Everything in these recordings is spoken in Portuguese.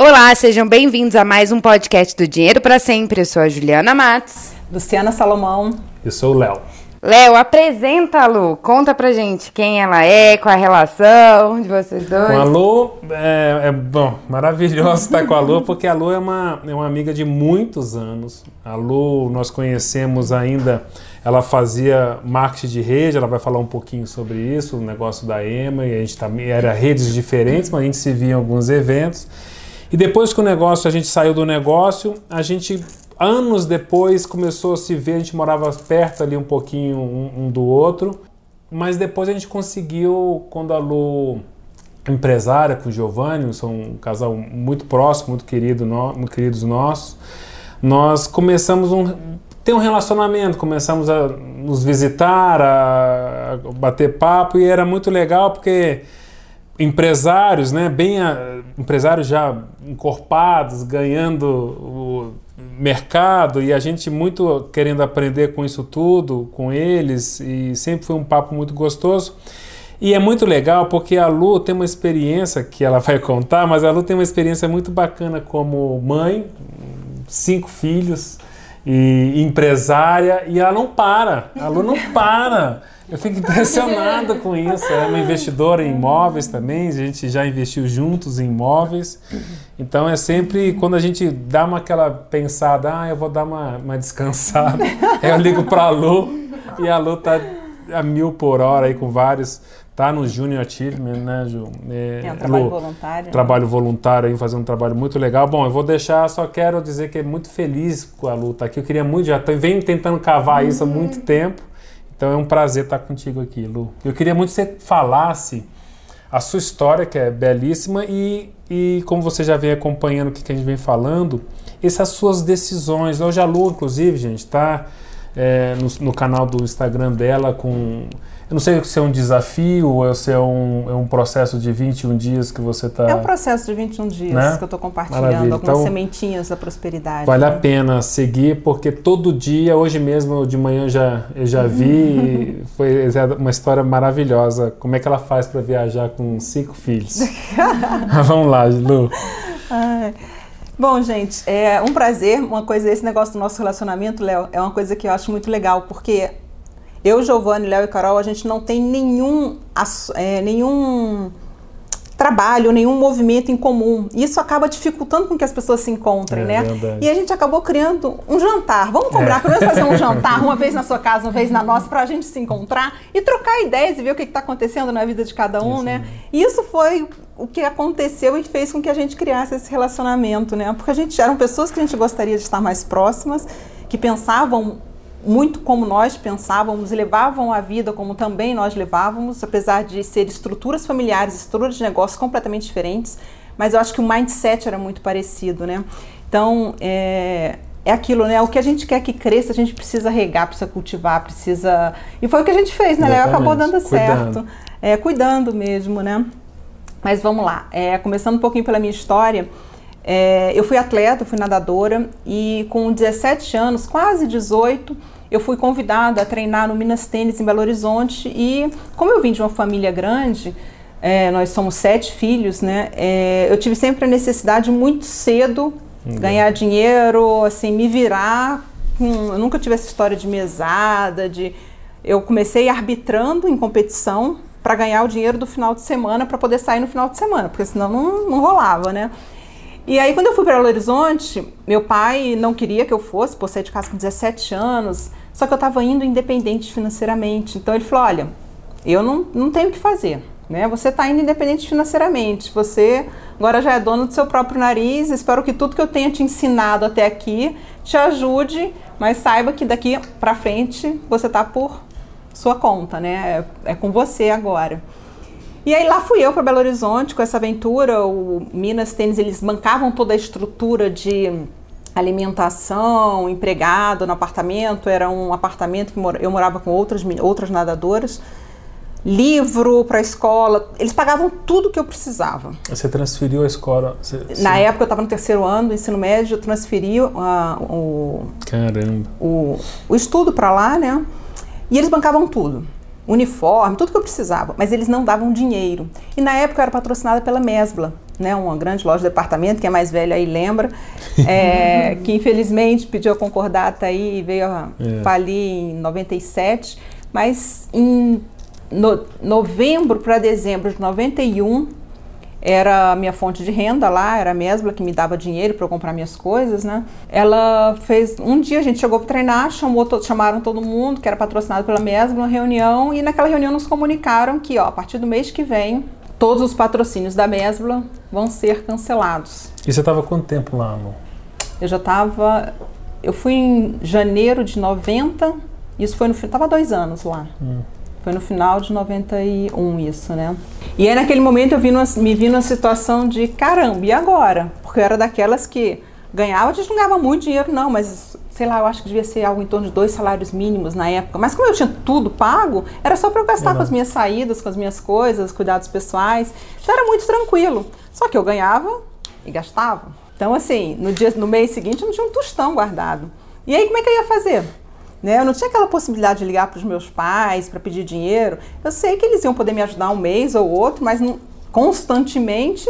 Olá, sejam bem-vindos a mais um podcast do Dinheiro para Sempre. Eu sou a Juliana Matos. Luciana Salomão. Eu sou o Léo. Léo, apresenta a Lu. Conta pra gente quem ela é, qual a relação de vocês dois. Com a Lu, é, é bom, maravilhoso estar com a Lu, porque a Lu é uma, é uma amiga de muitos anos. A Lu, nós conhecemos ainda, ela fazia marketing de rede, ela vai falar um pouquinho sobre isso, o negócio da EMA, e a gente também era redes diferentes, mas a gente se via em alguns eventos. E depois que o negócio, a gente saiu do negócio, a gente anos depois começou a se ver, a gente morava perto ali um pouquinho um, um do outro, mas depois a gente conseguiu, quando a Lu empresária com o Giovanni, são um casal muito próximo, muito querido, no, muito queridos nossos, nós começamos um ter um relacionamento, começamos a nos visitar, a, a bater papo e era muito legal porque empresários, né, bem a, empresários já encorpados, ganhando o mercado e a gente muito querendo aprender com isso tudo, com eles e sempre foi um papo muito gostoso. E é muito legal porque a Lu tem uma experiência que ela vai contar, mas a Lu tem uma experiência muito bacana como mãe, cinco filhos e empresária e ela não para. A Lu não para. Eu fico impressionado com isso. É uma investidora em imóveis também, a gente já investiu juntos em imóveis. Então é sempre quando a gente dá uma aquela pensada, ah, eu vou dar uma, uma descansada. eu ligo para a Lu e a Lu tá a mil por hora aí com vários. Tá no Junior Achievement, né, Ju? É, é um trabalho Lu, voluntário. Trabalho voluntário aí, fazendo um trabalho muito legal. Bom, eu vou deixar, só quero dizer que é muito feliz com a Lu tá aqui. Eu queria muito, já venho tentando cavar isso há muito tempo. Então é um prazer estar contigo aqui, Lu. Eu queria muito que você falasse a sua história, que é belíssima, e, e como você já vem acompanhando o que a gente vem falando, essas suas decisões. Hoje a Lu, inclusive, gente, está é, no, no canal do Instagram dela com eu não sei se é um desafio ou se é um, é um processo de 21 dias que você está. É um processo de 21 dias né? que eu estou compartilhando Maravilha. algumas então, sementinhas da prosperidade. Vale né? a pena seguir, porque todo dia, hoje mesmo de manhã já, eu já vi, foi uma história maravilhosa. Como é que ela faz para viajar com cinco filhos? Vamos lá, Lu. Ai. Bom, gente, é um prazer. Uma coisa, esse negócio do nosso relacionamento, Léo, é uma coisa que eu acho muito legal, porque eu, Giovanni, Léo e Carol, a gente não tem nenhum, é, nenhum trabalho, nenhum movimento em comum. Isso acaba dificultando com que as pessoas se encontrem, é, né? Verdade. E a gente acabou criando um jantar. Vamos combinar, é. pelo menos fazer um jantar, uma vez na sua casa, uma vez na nossa, para a gente se encontrar e trocar ideias e ver o que está acontecendo na vida de cada um, isso, né? E isso foi o que aconteceu e fez com que a gente criasse esse relacionamento, né? Porque a gente eram pessoas que a gente gostaria de estar mais próximas, que pensavam muito como nós pensávamos levavam a vida como também nós levávamos, apesar de ser estruturas familiares, estruturas de negócios completamente diferentes, mas eu acho que o mindset era muito parecido, né? Então, é, é aquilo, né? O que a gente quer que cresça, a gente precisa regar, precisa cultivar, precisa... E foi o que a gente fez, né? Exatamente. Acabou dando certo. Cuidando. É, cuidando mesmo, né? Mas vamos lá. É, começando um pouquinho pela minha história... É, eu fui atleta, fui nadadora e com 17 anos, quase 18, eu fui convidada a treinar no Minas Tênis em Belo Horizonte e como eu vim de uma família grande, é, nós somos sete filhos, né? É, eu tive sempre a necessidade muito cedo uhum. ganhar dinheiro, assim, me virar. eu nunca tive essa história de mesada, de eu comecei arbitrando em competição para ganhar o dinheiro do final de semana para poder sair no final de semana, porque senão não, não rolava, né? E aí, quando eu fui para Belo Horizonte, meu pai não queria que eu fosse, por sair de casa com 17 anos, só que eu estava indo independente financeiramente. Então ele falou: olha, eu não, não tenho o que fazer. Né? Você está indo independente financeiramente. Você agora já é dono do seu próprio nariz. Espero que tudo que eu tenha te ensinado até aqui te ajude, mas saiba que daqui para frente você está por sua conta, né? É, é com você agora. E aí lá fui eu para Belo Horizonte com essa aventura. O Minas Tênis eles bancavam toda a estrutura de alimentação, empregado no apartamento. Era um apartamento que eu morava com outras outras nadadoras. Livro para a escola, eles pagavam tudo que eu precisava. Você transferiu a escola? Você, Na você... época eu estava no terceiro ano do ensino médio, eu transferi uh, o, Caramba. o, o estudo para lá, né? E eles bancavam tudo uniforme, tudo que eu precisava, mas eles não davam dinheiro. E na época eu era patrocinada pela Mesbla, né, uma grande loja de departamento, que é mais velha aí lembra, é, que infelizmente pediu a concordata aí e veio a é. falir em 97, mas em no, novembro para dezembro de 91 era a minha fonte de renda lá, era a Mesbla que me dava dinheiro para eu comprar minhas coisas, né? Ela fez um dia a gente chegou para treinar, chamou to, chamaram todo mundo que era patrocinado pela Mesbla, uma reunião e naquela reunião nos comunicaram que, ó, a partir do mês que vem, todos os patrocínios da Mesbla vão ser cancelados. E você estava quanto tempo lá, amor? Eu já estava eu fui em janeiro de 90, isso foi no tava dois anos lá. Hum. Foi no final de 91 isso, né? E aí naquele momento eu vi numa, me vi numa situação de caramba, e agora? Porque eu era daquelas que ganhava, a gente não ganhava muito dinheiro não, mas sei lá, eu acho que devia ser algo em torno de dois salários mínimos na época. Mas como eu tinha tudo pago, era só para eu gastar uhum. com as minhas saídas, com as minhas coisas, cuidados pessoais. Então era muito tranquilo. Só que eu ganhava e gastava. Então assim, no dia, no mês seguinte eu não tinha um tostão guardado. E aí como é que eu ia fazer? Né? Eu não tinha aquela possibilidade de ligar para os meus pais para pedir dinheiro. Eu sei que eles iam poder me ajudar um mês ou outro, mas não, constantemente.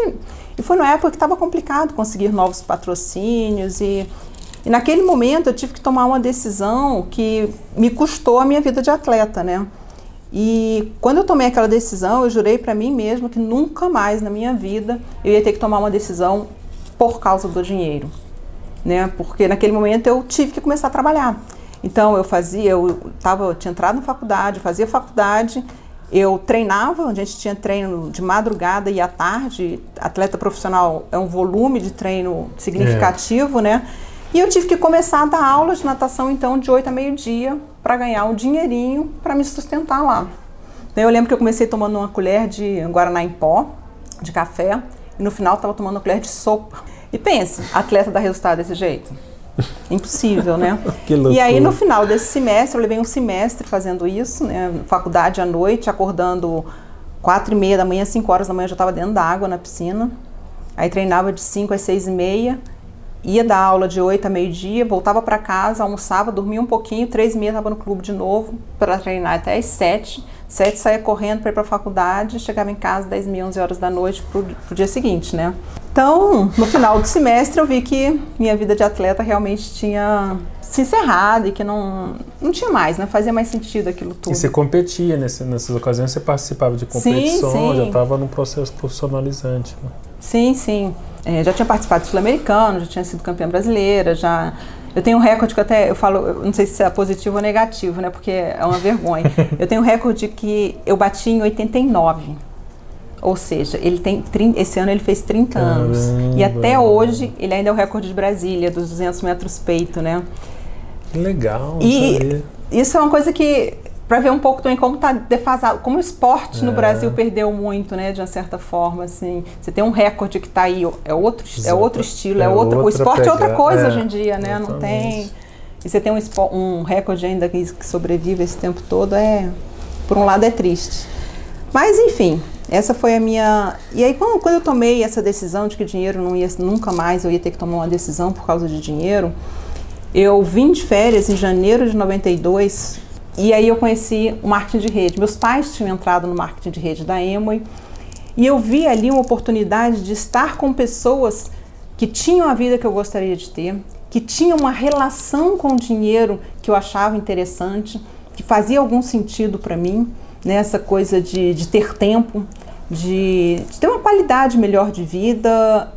E foi numa época que estava complicado conseguir novos patrocínios e, e naquele momento eu tive que tomar uma decisão que me custou a minha vida de atleta, né? E quando eu tomei aquela decisão, eu jurei para mim mesma que nunca mais na minha vida eu ia ter que tomar uma decisão por causa do dinheiro, né? Porque naquele momento eu tive que começar a trabalhar. Então eu fazia, eu tava, eu tinha entrado na faculdade, fazia faculdade, eu treinava, a gente tinha treino de madrugada e à tarde. Atleta profissional é um volume de treino significativo, é. né? E eu tive que começar a dar aula de natação então de 8 a meio-dia para ganhar um dinheirinho para me sustentar lá. Eu lembro que eu comecei tomando uma colher de guaraná em pó, de café, e no final estava tomando uma colher de sopa. E pense, atleta dá resultado desse jeito. Impossível, né? que loucura. E aí no final desse semestre, eu levei um semestre fazendo isso, né? Faculdade à noite, acordando quatro e meia da manhã, cinco horas da manhã eu já estava dentro da água na piscina. Aí treinava de cinco às seis e meia, ia dar aula de oito a meio-dia, voltava para casa, almoçava, dormia um pouquinho, três e meia estava no clube de novo para treinar até às sete. Sete saía correndo para ir para a faculdade, chegava em casa dez e meia, onze horas da noite para o dia seguinte, né? Então, no final do semestre, eu vi que minha vida de atleta realmente tinha se encerrado e que não, não tinha mais, não né? fazia mais sentido aquilo tudo. E você competia nesse, nessas ocasiões, você participava de competição, sim, sim. já estava num processo profissionalizante. Né? Sim, sim. É, já tinha participado do Sul-Americano, já tinha sido campeã brasileira, já eu tenho um recorde que até eu falo, eu não sei se é positivo ou negativo, né? Porque é uma vergonha. eu tenho um recorde que eu bati em 89. Ou seja, ele tem 30, esse ano ele fez 30 Caramba. anos. E até hoje ele ainda é o recorde de Brasília, dos 200 metros peito, né? Que legal. E isso é uma coisa que para ver um pouco também como está defasado, como o esporte é. no Brasil perdeu muito, né, de uma certa forma, assim. Você tem um recorde que está aí, é outro, é outro estilo, é, é outra, o esporte é outra coisa é, hoje em dia, né? Exatamente. Não tem. E você tem um, um recorde ainda que, que sobrevive esse tempo todo, é por um lado é triste. Mas enfim, essa foi a minha. E aí, quando, quando eu tomei essa decisão de que dinheiro não ia nunca mais, eu ia ter que tomar uma decisão por causa de dinheiro, eu vim de férias em janeiro de 92 e aí eu conheci o marketing de rede. Meus pais tinham entrado no marketing de rede da Amway e eu vi ali uma oportunidade de estar com pessoas que tinham a vida que eu gostaria de ter, que tinham uma relação com o dinheiro que eu achava interessante, que fazia algum sentido para mim né? essa coisa de, de ter tempo, de, de, ter uma qualidade melhor de vida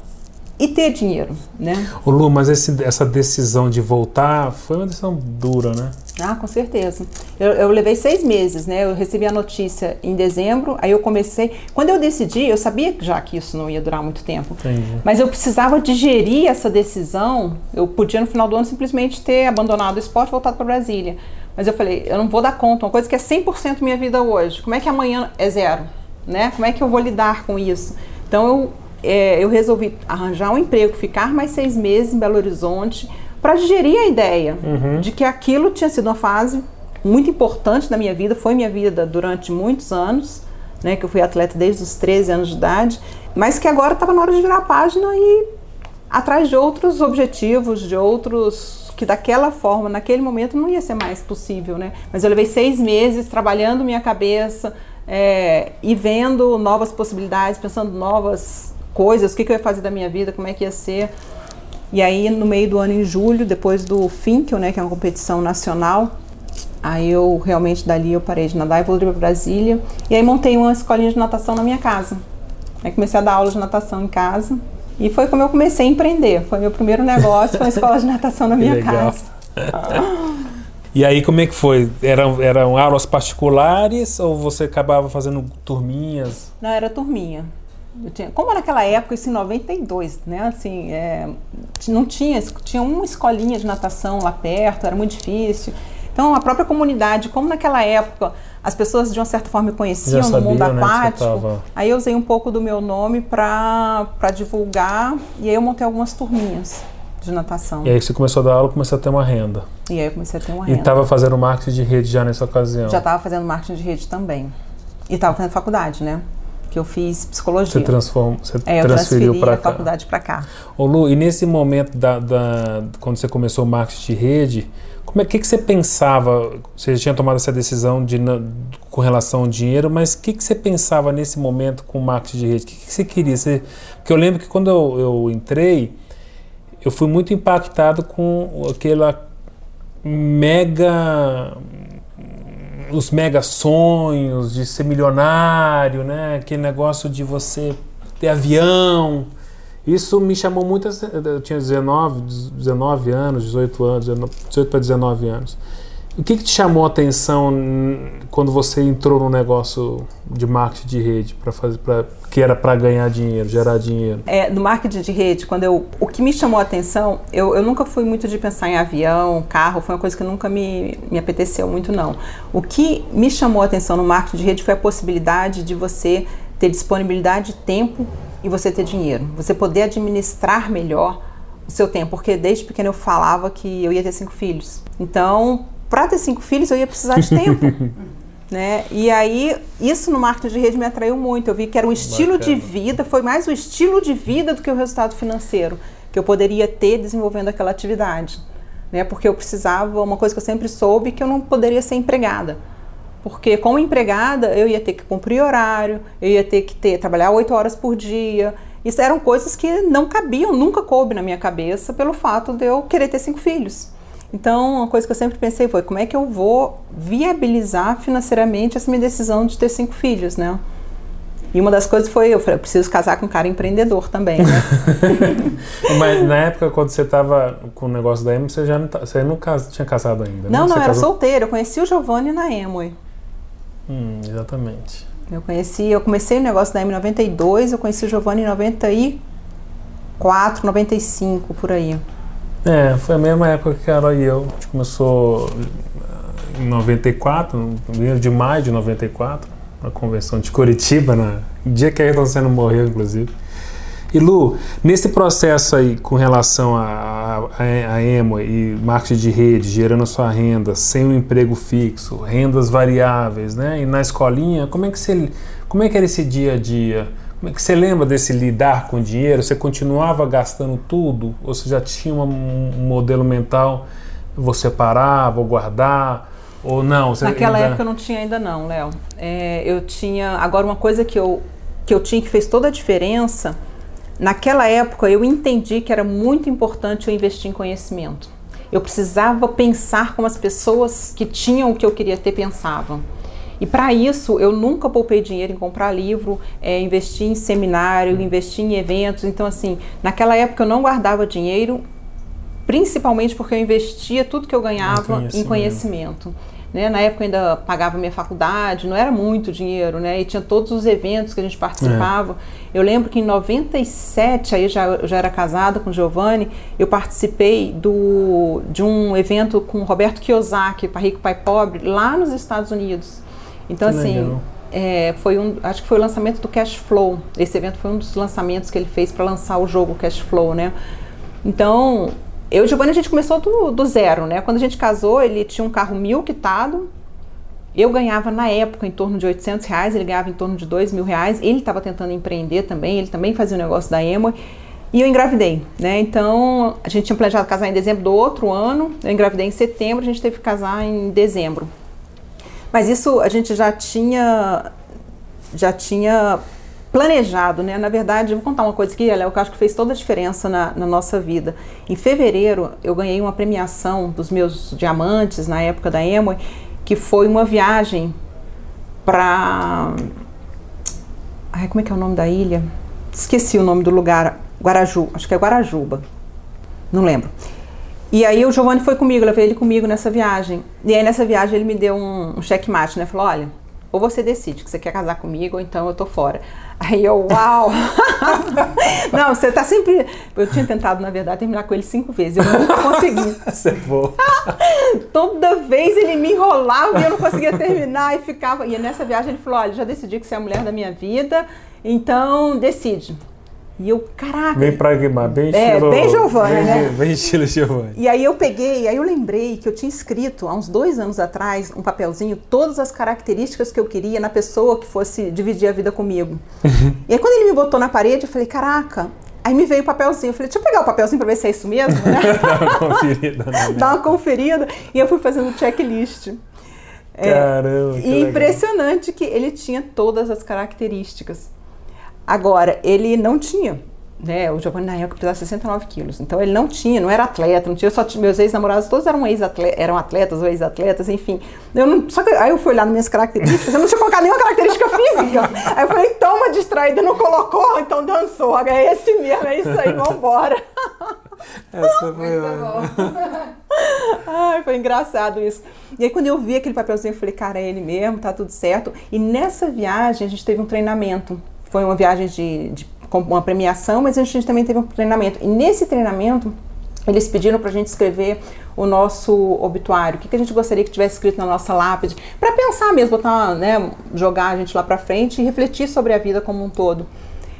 e ter dinheiro, né? O Lu, mas esse, essa decisão de voltar foi uma decisão dura, né? Ah, com certeza. Eu, eu, levei seis meses, né? Eu recebi a notícia em dezembro, aí eu comecei. Quando eu decidi, eu sabia já que isso não ia durar muito tempo, Entendi. mas eu precisava digerir essa decisão. Eu podia no final do ano simplesmente ter abandonado o esporte e voltado para Brasília. Mas eu falei, eu não vou dar conta, uma coisa que é 100% minha vida hoje. Como é que amanhã é zero? Né? Como é que eu vou lidar com isso? Então eu, é, eu resolvi arranjar um emprego, ficar mais seis meses em Belo Horizonte para digerir a ideia uhum. de que aquilo tinha sido uma fase muito importante na minha vida, foi minha vida durante muitos anos, né, que eu fui atleta desde os 13 anos de idade, mas que agora estava na hora de virar a página e atrás de outros objetivos, de outros que daquela forma, naquele momento, não ia ser mais possível, né? Mas eu levei seis meses trabalhando minha cabeça é, e vendo novas possibilidades, pensando novas coisas, o que, que eu ia fazer da minha vida, como é que ia ser. E aí, no meio do ano, em julho, depois do Finkel, né, que é uma competição nacional, aí eu realmente dali eu parei de nadar e voltei para Brasília. E aí montei uma escolinha de natação na minha casa. Aí comecei a dar aula de natação em casa. E foi como eu comecei a empreender. Foi meu primeiro negócio, foi uma escola de natação na minha casa. E aí como é que foi? Eram, eram aulas particulares ou você acabava fazendo turminhas? Não, era turminha. Tinha, como naquela época, isso em 92, né? Assim, é, não tinha, tinha uma escolinha de natação lá perto, era muito difícil. Então, a própria comunidade, como naquela época as pessoas de uma certa forma me conheciam sabia, no mundo né, aquático, tava... aí eu usei um pouco do meu nome para divulgar e aí eu montei algumas turminhas de natação. E aí você começou a dar aula, começou a ter uma renda. E aí eu comecei a ter uma E renda. estava fazendo marketing de rede já nessa ocasião. Já estava fazendo marketing de rede também. E estava fazendo faculdade, né? Que eu fiz psicologia. Você, transforma, você é, eu transferiu transferi para a cá. faculdade para cá. Ô Lu, e nesse momento da, da- quando você começou o marketing de rede, como é que, que você pensava? Você tinha tomado essa decisão de, com relação ao dinheiro, mas o que, que você pensava nesse momento com o marketing de rede? O que, que você queria? Você, porque eu lembro que quando eu, eu entrei, eu fui muito impactado com aquela mega os mega sonhos de ser milionário, né? Aquele negócio de você ter avião. Isso me chamou muito. Eu tinha 19, 19 anos, 18 anos, 18 para 19 anos. O que, que te chamou a atenção quando você entrou no negócio de marketing de rede para fazer, pra, que era para ganhar dinheiro, gerar dinheiro? É, no marketing de rede, quando eu, o que me chamou a atenção, eu, eu nunca fui muito de pensar em avião, carro, foi uma coisa que nunca me, me apeteceu muito, não. O que me chamou a atenção no marketing de rede foi a possibilidade de você ter disponibilidade de tempo e você ter dinheiro. Você poder administrar melhor o seu tempo, porque desde pequeno eu falava que eu ia ter cinco filhos. Então, para ter cinco filhos, eu ia precisar de tempo. Né? E aí, isso no marketing de rede me atraiu muito. Eu vi que era um estilo de Bacana. vida, foi mais o estilo de vida do que o resultado financeiro que eu poderia ter desenvolvendo aquela atividade. Né? Porque eu precisava, uma coisa que eu sempre soube, que eu não poderia ser empregada. Porque como empregada, eu ia ter que cumprir horário, eu ia ter que ter, trabalhar oito horas por dia. Isso eram coisas que não cabiam, nunca coube na minha cabeça pelo fato de eu querer ter cinco filhos. Então, uma coisa que eu sempre pensei foi como é que eu vou viabilizar financeiramente essa minha decisão de ter cinco filhos, né? E uma das coisas foi, eu falei, eu preciso casar com um cara empreendedor também, né? Mas na época, quando você estava com o negócio da Emo, você já não, tá- você não cas- tinha casado ainda, né? Não, não, Você eu era casou- solteira. Eu conheci o Giovanni na Emoi. Hum, exatamente. Eu conheci, eu comecei o negócio da M em 92, eu conheci o Giovanni em 94, 95, por aí. É, foi a mesma época que a Carol e eu. A gente começou em 94, no primeiro de maio de 94, na convenção de Curitiba, no dia que a Ayrton Senna morreu, inclusive. E Lu, nesse processo aí com relação a, a, a Emo e marketing de rede, gerando sua renda, sem um emprego fixo, rendas variáveis, né? E na escolinha, como é que você, como é que era esse dia a dia? Como é que você lembra desse lidar com dinheiro? Você continuava gastando tudo? Ou você já tinha um modelo mental? Vou separar, vou guardar? Ou não? Naquela ainda- época eu não tinha ainda não, Léo. É, eu tinha. Agora, uma coisa que eu, que eu tinha que fez toda a diferença, naquela época eu entendi que era muito importante eu investir em conhecimento. Eu precisava pensar como as pessoas que tinham o que eu queria ter pensavam. E para isso eu nunca poupei dinheiro em comprar livro, é, investir em seminário, investir em eventos. Então, assim, naquela época eu não guardava dinheiro, principalmente porque eu investia tudo que eu ganhava em conhecimento. conhecimento. Né? Na época eu ainda pagava minha faculdade, não era muito dinheiro, né? E tinha todos os eventos que a gente participava. Eu lembro que em 97, aí já, eu já era casada com o Giovanni, eu participei do, de um evento com Roberto Kiyosaki, para Rico Pai Pobre, lá nos Estados Unidos. Então, Que assim, é, foi um, acho que foi o lançamento do Cash Flow. Esse evento foi um dos lançamentos que ele fez para lançar o jogo Cash Flow, né? Então, eu e o Giovanni a gente começou do, do zero, né? Quando a gente casou, ele tinha um carro mil quitado. Eu ganhava na época em torno de 800 reais, ele ganhava em torno de 2 mil reais. Ele estava tentando empreender também, ele também fazia o negócio da Emo. E eu engravidei, né? Então, a gente tinha planejado casar em dezembro do outro ano, eu engravidei em setembro, a gente teve que casar em dezembro. Mas isso a gente já tinha já tinha planejado, né? Na verdade, vou contar uma coisa aqui, Léo, que eu acho que fez toda a diferença na, na, nossa vida. Em fevereiro, eu ganhei uma premiação dos meus diamantes na época da Emo, que foi uma viagem para. Ai, como é que é o nome da ilha? Esqueci o nome do lugar. Guaraju, acho que é Guarajuba. Não lembro. E aí o Giovanni foi comigo, eu levei ele comigo nessa viagem. E aí nessa viagem ele me deu um, um checkmate, né? Falou, olha, ou você decide que você quer casar comigo, ou então eu tô fora. Aí eu, uau! não, você tá sempre. Eu tinha tentado, na verdade, terminar com ele cinco vezes. Eu nunca consegui. Você boa. Toda vez ele me enrolava e eu não conseguia terminar e ficava. E nessa viagem ele falou: olha, já decidi que você é a mulher da minha vida, então decide. E eu, caraca. Bem pragmático, bem estilo. É, bem Giovanni, bem, né? Bem estilo Giovanni. E aí eu peguei, aí eu lembrei que eu tinha escrito há uns dois anos atrás um papelzinho, todas as características que eu queria na pessoa que fosse dividir a vida comigo. E aí quando ele me botou na parede, eu falei, caraca. Aí me veio o papelzinho. Eu falei, deixa eu pegar o papelzinho pra ver se é isso mesmo, né? Dá uma conferida. Né? Dá uma conferida. E eu fui fazendo checklist. Caramba. É, e impressionante que ele tinha todas as características. Agora, ele não tinha né? O Giovanni na época pesava 69 quilos. Então ele não tinha, não era atleta, não tinha só meus ex-namorados, todos eram ex-atletas, eram atletas ou ex-atletas, enfim. Eu não, só que aí eu fui olhar nas minhas características, eu não tinha colocado nenhuma característica física. Aí eu falei, toma distraída, não colocou, então dançou. É esse mesmo, é isso aí, vambora. Essa foi Muito bom. Ai, foi engraçado isso. E aí quando eu vi aquele papelzinho, eu falei, cara, é ele mesmo, tá tudo certo. E nessa viagem a gente teve um treinamento. Foi uma viagem de, de com uma premiação, mas a gente também teve um treinamento. E nesse treinamento, eles pediram para a gente escrever o nosso obituário, o que, que a gente gostaria que tivesse escrito na nossa lápide, para pensar mesmo, botar, né, jogar a gente lá para frente e refletir sobre a vida como um todo.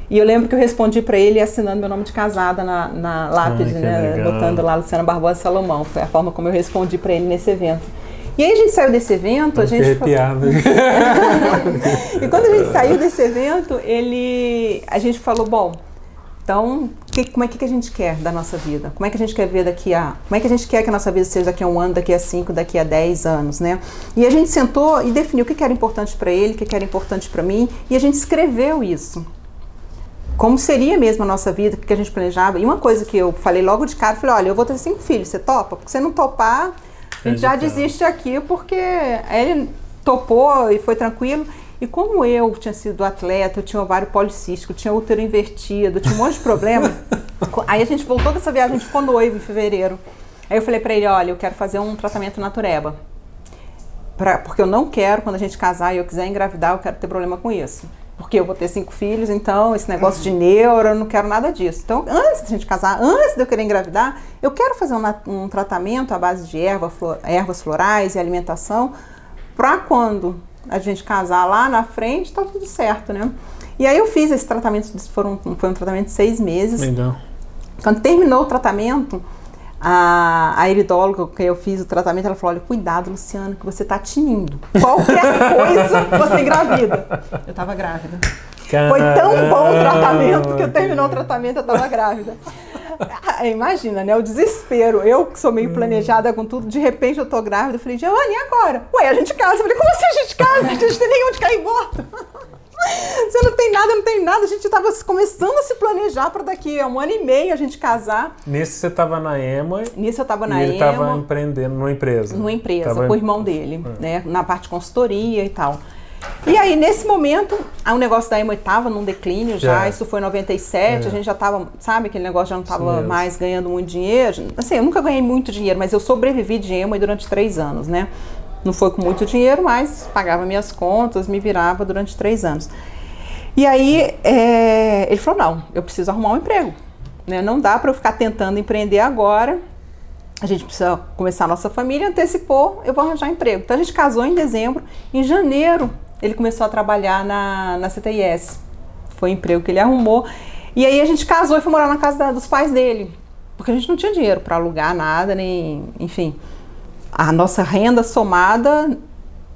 E eu lembro que eu respondi para ele assinando meu nome de casada na, na lápide, Ai, né, botando lá Luciana Barbosa Salomão. Foi a forma como eu respondi para ele nesse evento. E aí a gente saiu desse evento, a gente e quando a gente saiu desse evento, ele, a gente falou, bom, então, que, como é que, que a gente quer da nossa vida? Como é que a gente quer ver daqui a... Como é que a gente quer que a nossa vida seja daqui a um ano, daqui a cinco, daqui a dez anos, né? E a gente sentou e definiu o que, que era importante para ele, o que, que era importante para mim, e a gente escreveu isso. Como seria mesmo a nossa vida, o que, que a gente planejava. E uma coisa que eu falei logo de cara, falei, olha, eu vou ter cinco filhos, você topa? Porque se você não topar, a gente já desiste aqui, porque ele topou e foi tranquilo. E como eu tinha sido atleta, eu tinha ovário policístico, tinha útero invertido, tinha um monte de problema. aí a gente voltou dessa viagem, a gente ficou noivo em fevereiro. Aí eu falei pra ele, olha, eu quero fazer um tratamento natureba. Pra, porque eu não quero, quando a gente casar e eu quiser engravidar, eu quero ter problema com isso. Porque eu vou ter cinco filhos, então esse negócio de neuro, eu não quero nada disso. Então, antes de a gente casar, antes de eu querer engravidar, eu quero fazer um, um tratamento à base de erva, flor, ervas florais e alimentação, para quando a gente casar lá na frente, tá tudo certo, né? E aí eu fiz esse tratamento, foram, foi um tratamento de seis meses. Legal. Quando terminou o tratamento, a, a iridóloga que eu fiz o tratamento, ela falou: olha, cuidado, Luciano, que você tá tinindo. Qualquer coisa você engravida. Eu tava grávida. Foi tão bom o tratamento que eu terminou o tratamento, eu tava grávida. Ah, Imagina, né? O desespero. Eu que sou meio planejada com tudo, de repente eu tô grávida. Eu falei, Giovanni, e agora? Ué, a gente casa. Eu falei, como assim a gente casa? A gente não tem nem onde cair morto. Você não tem nada, não tem nada. A gente tava começando a se planejar para daqui a um ano e meio a gente casar. Nesse você tava na EMA Nisso eu tava na e ele EMA, tava empreendendo numa empresa. numa empresa, Tava- com o irmão dele, É. né? Na parte de consultoria e tal. E aí, nesse momento, o negócio da EMA estava num declínio já, Já. isso foi em 97, É. a gente já tava, sabe, aquele negócio já não estava mais ganhando muito dinheiro. Assim, eu nunca ganhei muito dinheiro, mas eu sobrevivi de EMA durante três anos, né? Não foi com muito dinheiro, mas pagava minhas contas, me virava durante três anos. E aí, é, ele falou, não, eu preciso arrumar um emprego. Né? Não dá para eu ficar tentando empreender agora, a gente precisa começar a nossa família, antecipou, eu vou arranjar emprego. Então a gente casou em dezembro, em janeiro ele começou a trabalhar na, na CTIS. Foi o emprego que ele arrumou. E aí a gente casou e foi morar na casa da- dos pais dele. Porque a gente não tinha dinheiro para alugar nada, nem. Enfim. A nossa renda somada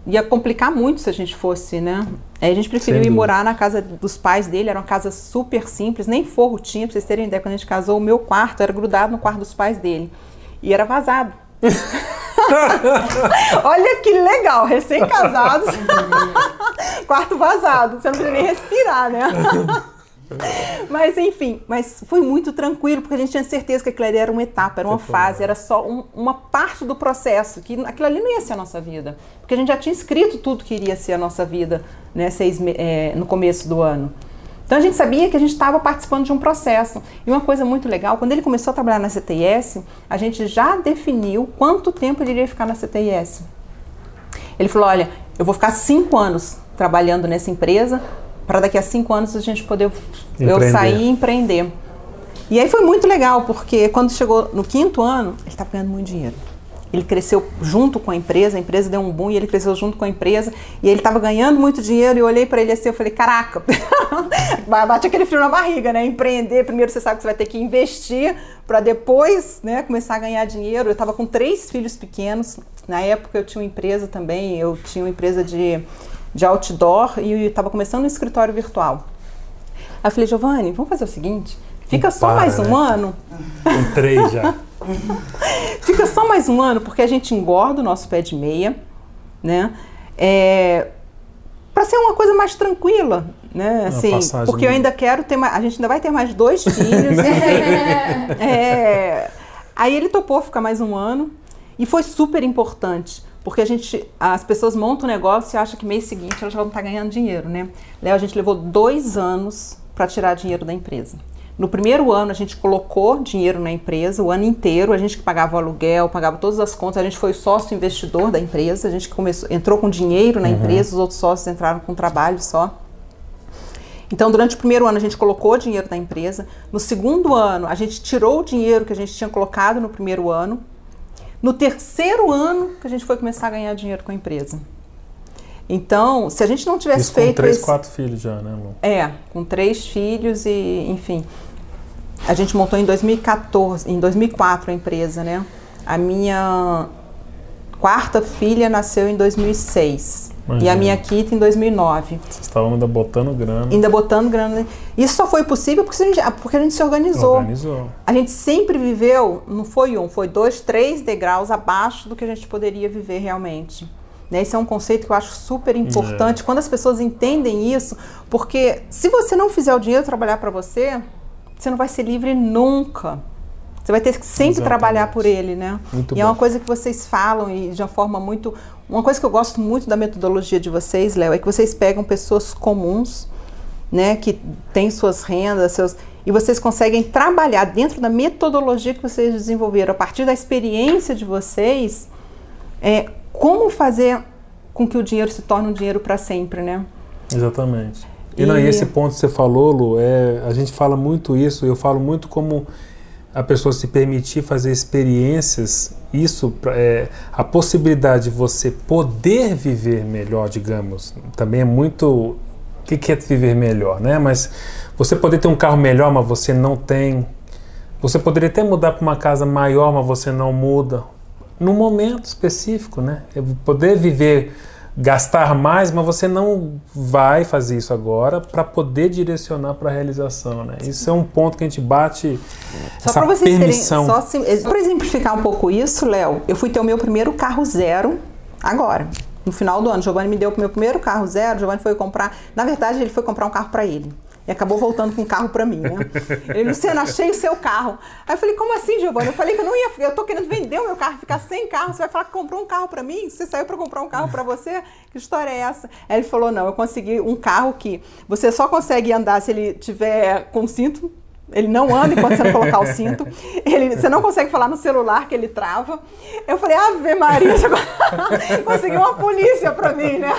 ia complicar muito se a gente fosse, né? Aí a gente preferiu ir morar na casa dos pais dele, era uma casa super simples, nem forro tinha, pra vocês terem ideia. Quando a gente casou, o meu quarto era grudado no quarto dos pais dele. E era vazado. Olha que legal, recém-casados, quarto vazado, você não precisa nem respirar, né? mas enfim, mas foi muito tranquilo, porque a gente tinha certeza que aquilo ali era uma etapa, era uma fase, era só um, uma parte do processo, que aquilo ali não ia ser a nossa vida. Porque a gente já tinha escrito tudo que iria ser a nossa vida né, seis, é, no começo do ano. Então a gente sabia que a gente estava participando de um processo. E uma coisa muito legal, quando ele começou a trabalhar na CTIS, a gente já definiu quanto tempo ele iria ficar na CTIS. Ele falou: olha, eu vou ficar cinco anos trabalhando nessa empresa, para daqui a cinco anos a gente poder empreender. eu sair e empreender. E aí foi muito legal, porque quando chegou no quinto ano, ele estava ganhando muito dinheiro. Ele cresceu junto com a empresa, a empresa deu um boom e ele cresceu junto com a empresa. E ele estava ganhando muito dinheiro e eu olhei para ele assim, eu falei, caraca, bate aquele frio na barriga, né? Empreender, primeiro você sabe que você vai ter que investir para depois né, começar a ganhar dinheiro. Eu estava com três filhos pequenos. Na época eu tinha uma empresa também, eu tinha uma empresa de de outdoor e estava começando um escritório virtual. Aí eu falei, Giovanni, vamos fazer o seguinte, fica só para, mais um né? ano. Com três já. fica só mais um ano, porque a gente engorda o nosso pé de meia, né? É, para ser uma coisa mais tranquila, né? Assim, porque eu ainda quero ter mais, a gente ainda vai ter mais dois filhos. é, aí ele topou ficar mais um ano e foi super importante, porque a gente, as pessoas montam um negócio e acham que mês seguinte elas já vão estar ganhando dinheiro, né? Léo, a gente levou dois anos para tirar dinheiro da empresa. No primeiro ano a gente colocou dinheiro na empresa, o ano inteiro, a gente que pagava o aluguel, pagava todas as contas, a gente foi sócio investidor da empresa, a gente começou, entrou com dinheiro na uhum. empresa, os outros sócios entraram com trabalho só. Então, durante o primeiro ano, a gente colocou dinheiro na empresa. No segundo ano, a gente tirou o dinheiro que a gente tinha colocado no primeiro ano no terceiro ano que a gente foi começar a ganhar dinheiro com a empresa. Então, se a gente não tivesse Isso feito. Com três, esse... quatro filhos já, né, amor? É, com três filhos e, enfim. A gente montou em 2014, em 2004 a empresa, né? A minha quarta filha nasceu em 2006. Imagina. E a minha Kita em 2009. Vocês estavam ainda botando grana. Ainda botando grana. Isso só foi possível porque a gente, porque a gente se organizou. Organizou. A gente sempre viveu, não foi um, foi dois, três degraus abaixo do que a gente poderia viver realmente. Né? Esse é um conceito que eu acho super importante. É. Quando as pessoas entendem isso, porque se você não fizer o dinheiro trabalhar para você, você não vai ser livre nunca. Você vai ter que sempre Exatamente. trabalhar por ele, né? Muito e bom. é uma coisa que vocês falam e de uma forma muito. Uma coisa que eu gosto muito da metodologia de vocês, Léo, é que vocês pegam pessoas comuns, né, que têm suas rendas, seus e vocês conseguem trabalhar dentro da metodologia que vocês desenvolveram, a partir da experiência de vocês, é, como fazer com que o dinheiro se torne um dinheiro para sempre, né? Exatamente. E, e... Não, e esse ponto que você falou, Lu, é, a gente fala muito isso, eu falo muito como a pessoa se permitir fazer experiências, isso é a possibilidade de você poder viver melhor, digamos, também é muito o que é viver melhor, né? Mas você poder ter um carro melhor, mas você não tem. Você poderia até mudar para uma casa maior, mas você não muda. Num momento específico, né? Poder viver gastar mais, mas você não vai fazer isso agora para poder direcionar para a realização, né? Isso é um ponto que a gente bate só essa vocês permissão. Terem, só para exemplificar um pouco isso, Léo, eu fui ter o meu primeiro carro zero agora. No final do ano, Giovanni me deu o meu primeiro carro zero. Giovanni foi comprar. Na verdade, ele foi comprar um carro para ele. E acabou voltando com o carro para mim, né? Ele, Luciana, achei o seu carro. Aí eu falei, como assim, Giovana? Eu falei que eu não ia, eu tô querendo vender o meu carro, ficar sem carro. Você vai falar que comprou um carro para mim? Você saiu para comprar um carro para você? Que história é essa? Aí ele falou, não, eu consegui um carro que você só consegue andar se ele tiver com cinto, ele não anda enquanto você não colocar o cinto. Ele, você não consegue falar no celular que ele trava. Eu falei, Ave Maria, conseguiu uma polícia para mim, né?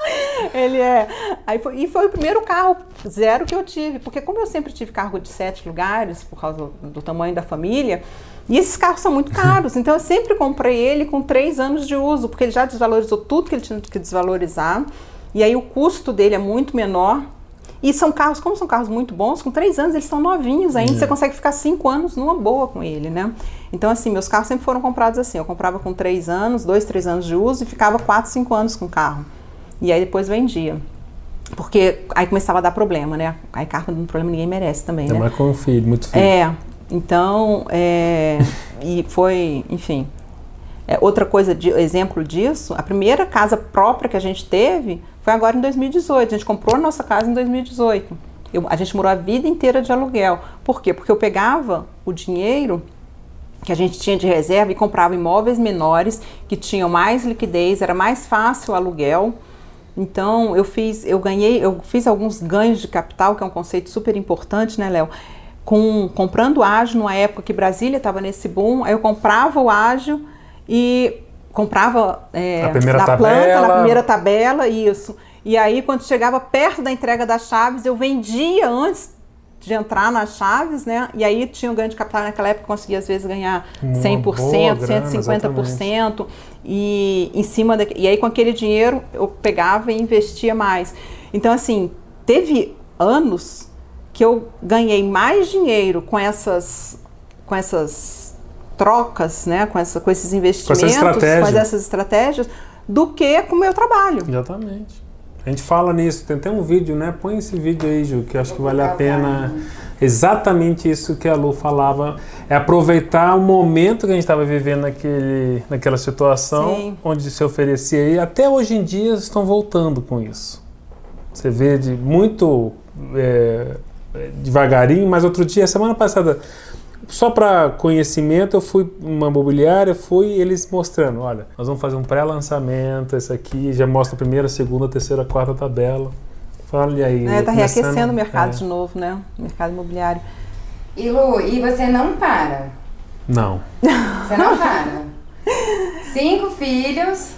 Ele é. Aí foi, e foi o primeiro carro zero que eu tive, porque como eu sempre tive carro de sete lugares, por causa do, tamanho da família, e esses carros são muito caros, então eu sempre comprei ele com três anos de uso, porque ele já desvalorizou tudo que ele tinha que desvalorizar, e aí o custo dele é muito menor. E são carros, como são carros muito bons, com três anos eles são novinhos ainda, é. você consegue ficar cinco anos numa boa com ele, né? Então, assim, meus carros sempre foram comprados assim. Eu comprava com três anos, dois, três anos de uso e ficava quatro, cinco anos com o carro. E aí depois vendia. Porque aí começava a dar problema, né? Aí carro dando problema ninguém merece também, né? Mas com filho, muito filho. É, então, é, e foi, enfim. É, outra coisa, de, exemplo disso, a primeira casa própria que a gente teve foi agora em 2018. A gente comprou a nossa casa em 2018. Eu, a gente morou a vida inteira de aluguel. Por quê? Porque eu pegava o dinheiro que a gente tinha de reserva e comprava imóveis menores que tinham mais liquidez, era mais fácil o aluguel. Então eu fiz, eu ganhei, eu fiz alguns ganhos de capital, que é um conceito super importante, né, Léo? Com comprando ágil numa época que Brasília estava nesse boom, aí eu comprava o ágil e comprava é, a primeira da tabela. planta na primeira tabela, isso. E aí, quando chegava perto da entrega das chaves, eu vendia antes de entrar nas chaves, né? E aí tinha um ganho de capital naquela época, conseguia às vezes ganhar 100%, boa grana, 150%. Exatamente. E em cima da, e aí com aquele dinheiro eu pegava e investia mais. Então assim, teve anos que eu ganhei mais dinheiro com essas com essas trocas, né, com, essa, com esses investimentos, com, essa com essas estratégias, do que com o meu trabalho. Exatamente. A gente fala nisso, tem até um vídeo, né? Põe esse vídeo aí, Ju, que eu acho que vale a pena. Exatamente isso que a Lu falava. É aproveitar o momento que a gente estava vivendo naquele, naquela situação, Sim. onde se oferecia. E até hoje em dia estão voltando com isso. Você vê de muito é, devagarinho, mas outro dia, semana passada, só para conhecimento, eu fui uma mobiliária, fui eles mostrando, olha, nós vamos fazer um pré-lançamento, esse aqui já mostra a primeira, segunda, terceira, quarta tabela. Olha aí. É, tá reaquecendo o mercado é. de novo, né? O mercado imobiliário. E Lu, e você não para? Não. Você não para? Cinco filhos.